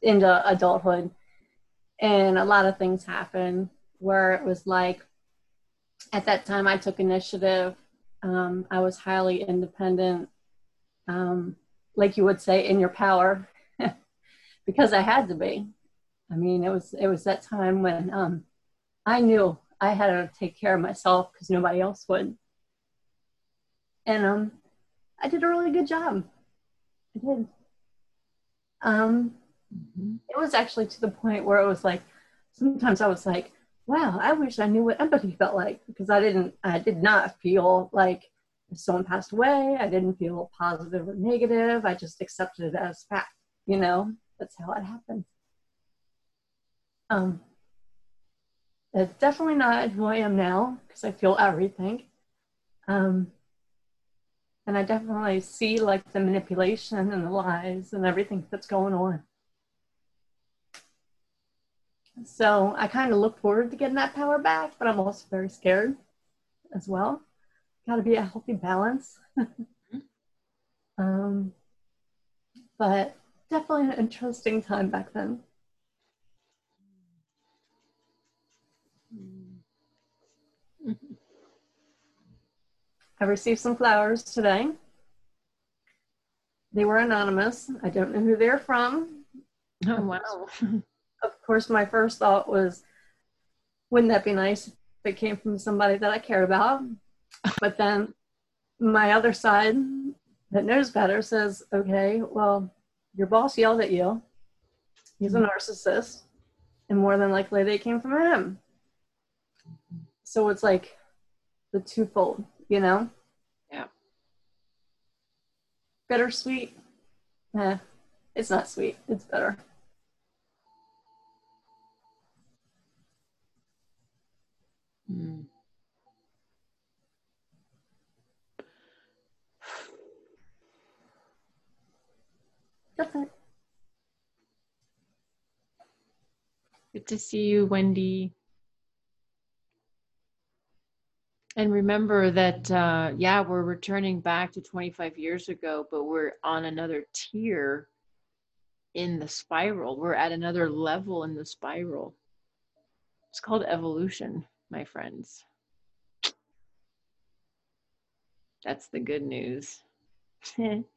into adulthood. And a lot of things happened where it was like at that time I took initiative. Um, I was highly independent, um, like you would say, in your power, [laughs] because I had to be. I mean, it was it was that time when um, I knew I had to take care of myself because nobody else would, and um, I did a really good job. I did. Um, It was actually to the point where it was like sometimes I was like, wow, I wish I knew what empathy felt like because I didn't, I did not feel like if someone passed away, I didn't feel positive or negative. I just accepted it as fact, you know, that's how it happened. Um, it's definitely not who I am now because I feel everything. Um, and I definitely see like the manipulation and the lies and everything that's going on. So I kind of look forward to getting that power back, but I'm also very scared as well. Got to be a healthy balance. um, but definitely an interesting time back then. I received some flowers today. They were anonymous. I don't know who they're from. Oh, wow. of course, my first thought was, wouldn't that be nice if it came from somebody that I cared about? But then my other side that knows better says, okay, well, your boss yelled at you. He's a narcissist. And more than likely, they came from him. So it's like the twofold, you know? Yeah. Bittersweet. Eh, it's not sweet. It's better. Hmm. Good to see you, Wendy. And remember that, uh, yeah, we're returning back to 25 years ago, but we're on another tier in the spiral. We're at another level in the spiral. It's called evolution, my friends. That's the good news. [laughs]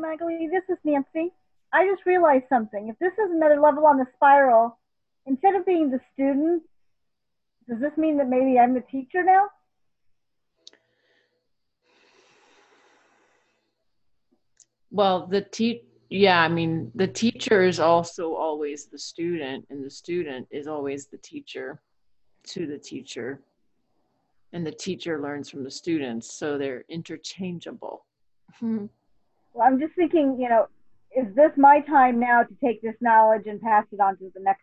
Michael, this is Nancy. I just realized something. If this is another level on the spiral, instead of being the student, does this mean that maybe I'm the teacher now? Well, the te- yeah, I mean, the teacher is also always the student, and the student is always the teacher to the teacher. And the teacher learns from the students, so they're interchangeable. [laughs] Well, I'm just thinking, you know, is this my time now to take this knowledge and pass it on to the next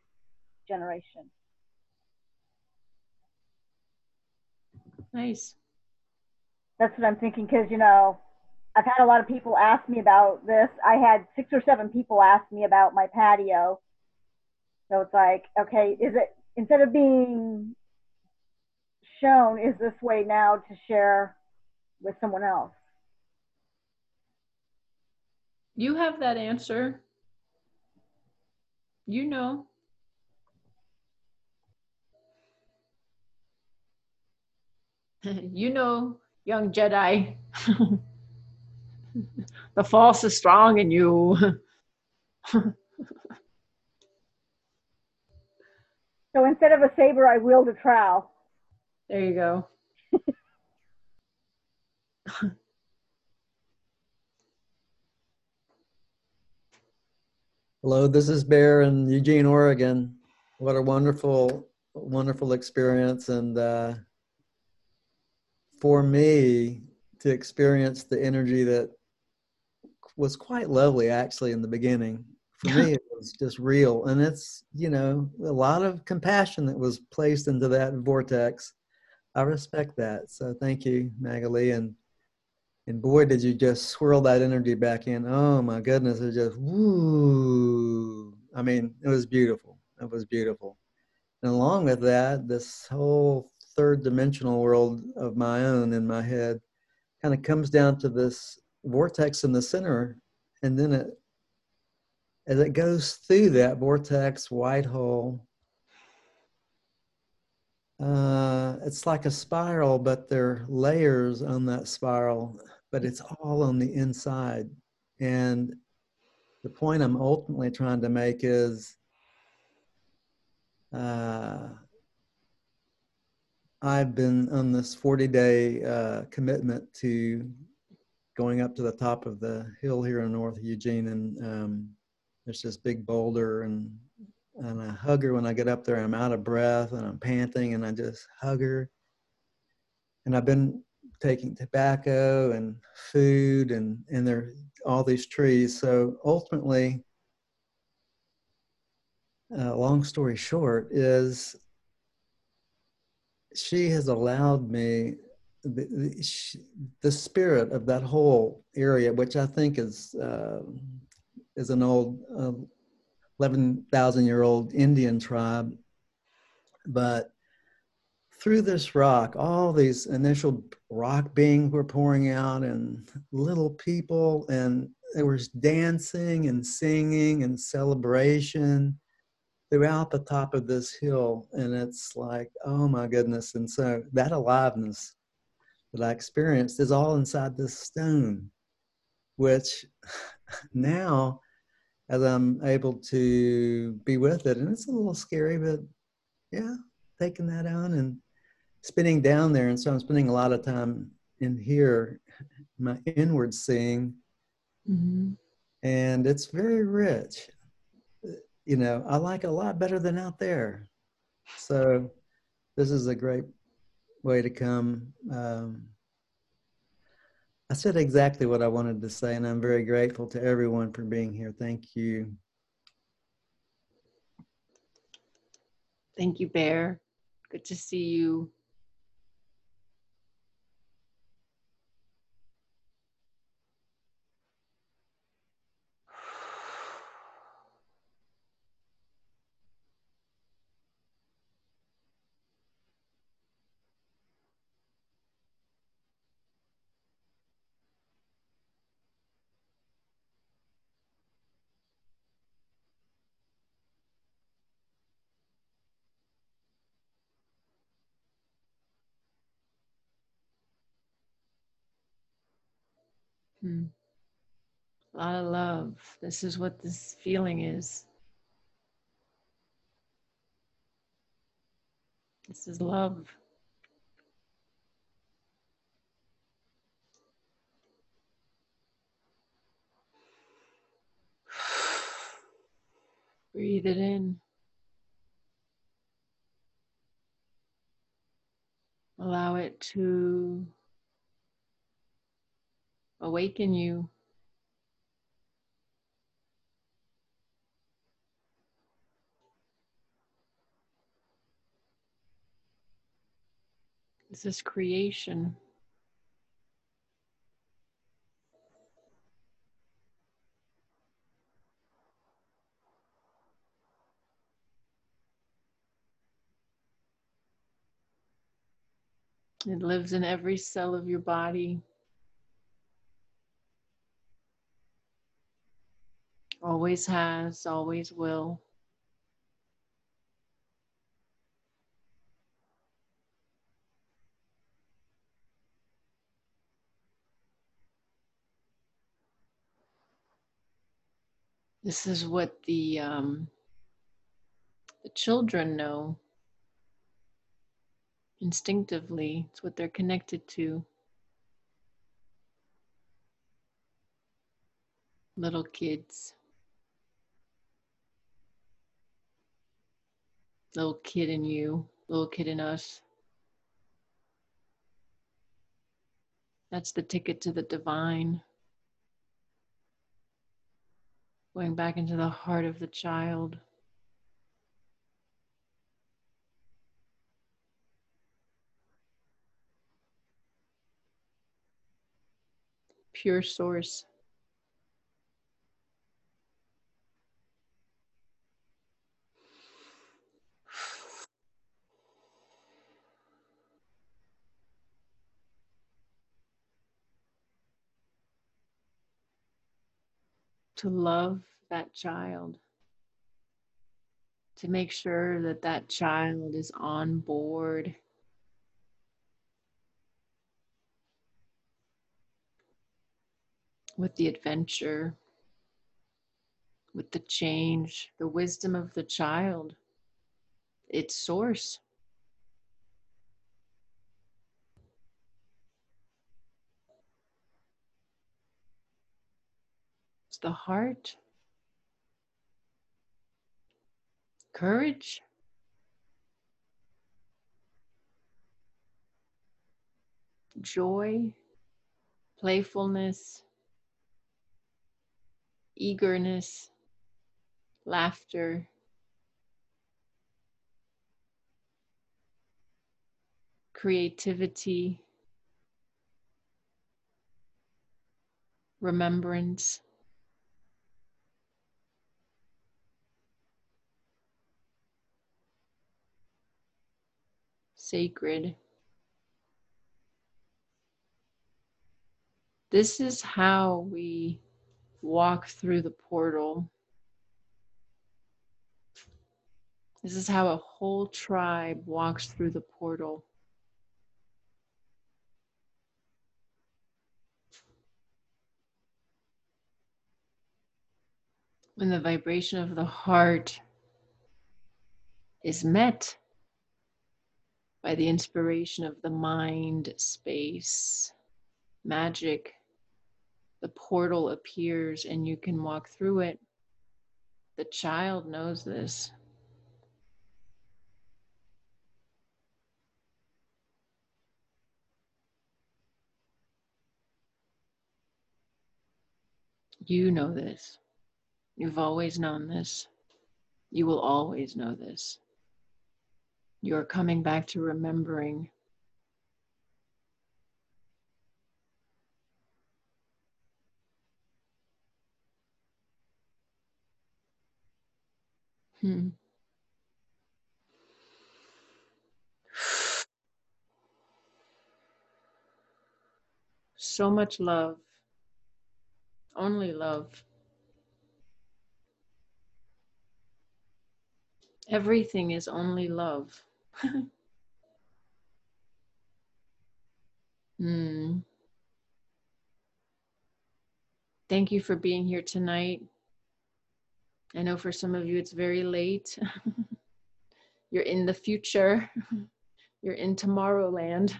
generation? Nice. That's what I'm thinking because, you know, I've had a lot of people ask me about this. I had six or seven people ask me about my patio. So it's like, okay, is it instead of being shown, is this way now to share with someone else? You have that answer. You know. [laughs] you know, young Jedi. [laughs] the force is strong in you. [laughs] So instead of a saber, I wield a trowel. there you go. Hello, this is Bear in Eugene, Oregon. What a wonderful, wonderful experience. And uh, for me to experience the energy that was quite lovely actually in the beginning. For me, it was just real. And it's, you know, a lot of compassion that was placed into that vortex. I respect that. So thank you, Magali. And and boy, did you just swirl that energy back in. Oh my goodness, it just woo. I mean, it was beautiful. It was beautiful. And along with that, this whole third dimensional world of my own in my head kind of comes down to this vortex in the center. And then it, as it goes through that vortex, white hole, uh, it's like a spiral, but there are layers on that spiral but it's all on the inside. And the point I'm ultimately trying to make is uh, I've been on this 40 day uh, commitment to going up to the top of the hill here in North Eugene. And um, there's this big boulder, and, and I hug her when I get up there. I'm out of breath and I'm panting, and I just hug her. And I've been taking tobacco and food and and there all these trees. So ultimately, uh, long story short, is she has allowed me the, the, spirit of that whole area, which I think is uh, is an old uh, eleven thousand year old Indian tribe, but through this rock, all these initial rock beings were pouring out and little people, and there was dancing and singing and celebration throughout the top of this hill. And it's like, oh my goodness. And so that aliveness that I experienced is all inside this stone, which [laughs] now, as I'm able to be with it, and it's a little scary, but yeah, taking that on and spinning down there. And so I'm spending a lot of time in here, my inward seeing. Mm-hmm. And it's very rich. You know, I like a lot better than out there. So this is a great way to come. Um, I said exactly what I wanted to say, and I'm very grateful to everyone for being here. Thank you. Thank you, Bear. Good to see you Hmm. A lot of love. This is what this feeling is. This is love. [sighs] Breathe it in. Allow it to awaken you. This is creation. It lives in every cell of your body. Always has, always will. This is what the um, the children know instinctively. It's what they're connected to. Little kids. Little kid in you, little kid in us. That's the ticket to the divine. Going back into the heart of the child. Pure source. To love that child, to make sure that that child is on board. With the adventure, with the change, the wisdom of the child, its source. It's the heart, courage, joy, playfulness, eagerness, laughter. Creativity, remembrance. Sacred. This is how we walk through the portal. This is how a whole tribe walks through the portal. When the vibration of the heart is met, by the inspiration of the mind space. Magic, the portal appears and you can walk through it. The child knows this. You know this. You've always known this. You will always know this. You're coming back to remembering. Hmm. So much love. Only love. Everything is only love. [laughs] Hmm. Thank you for being here tonight. I know for some of you it's very late. [laughs] You're in the future. [laughs] You're in Tomorrowland.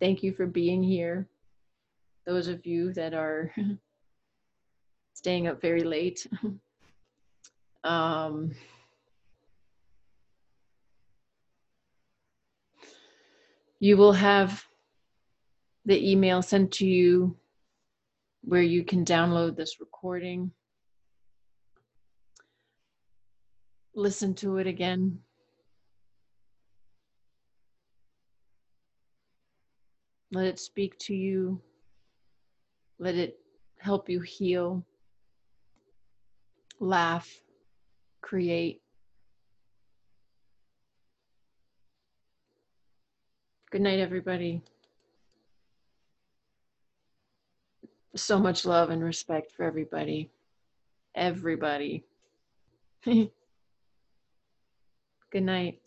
Thank you for being here. Those of you that are staying up very late. Um, you will have the email sent to you where you can download this recording, listen to it again. Let it speak to you. Let it help you heal, laugh, create. Good night, everybody. So much love and respect for everybody. Everybody. [laughs] Good night.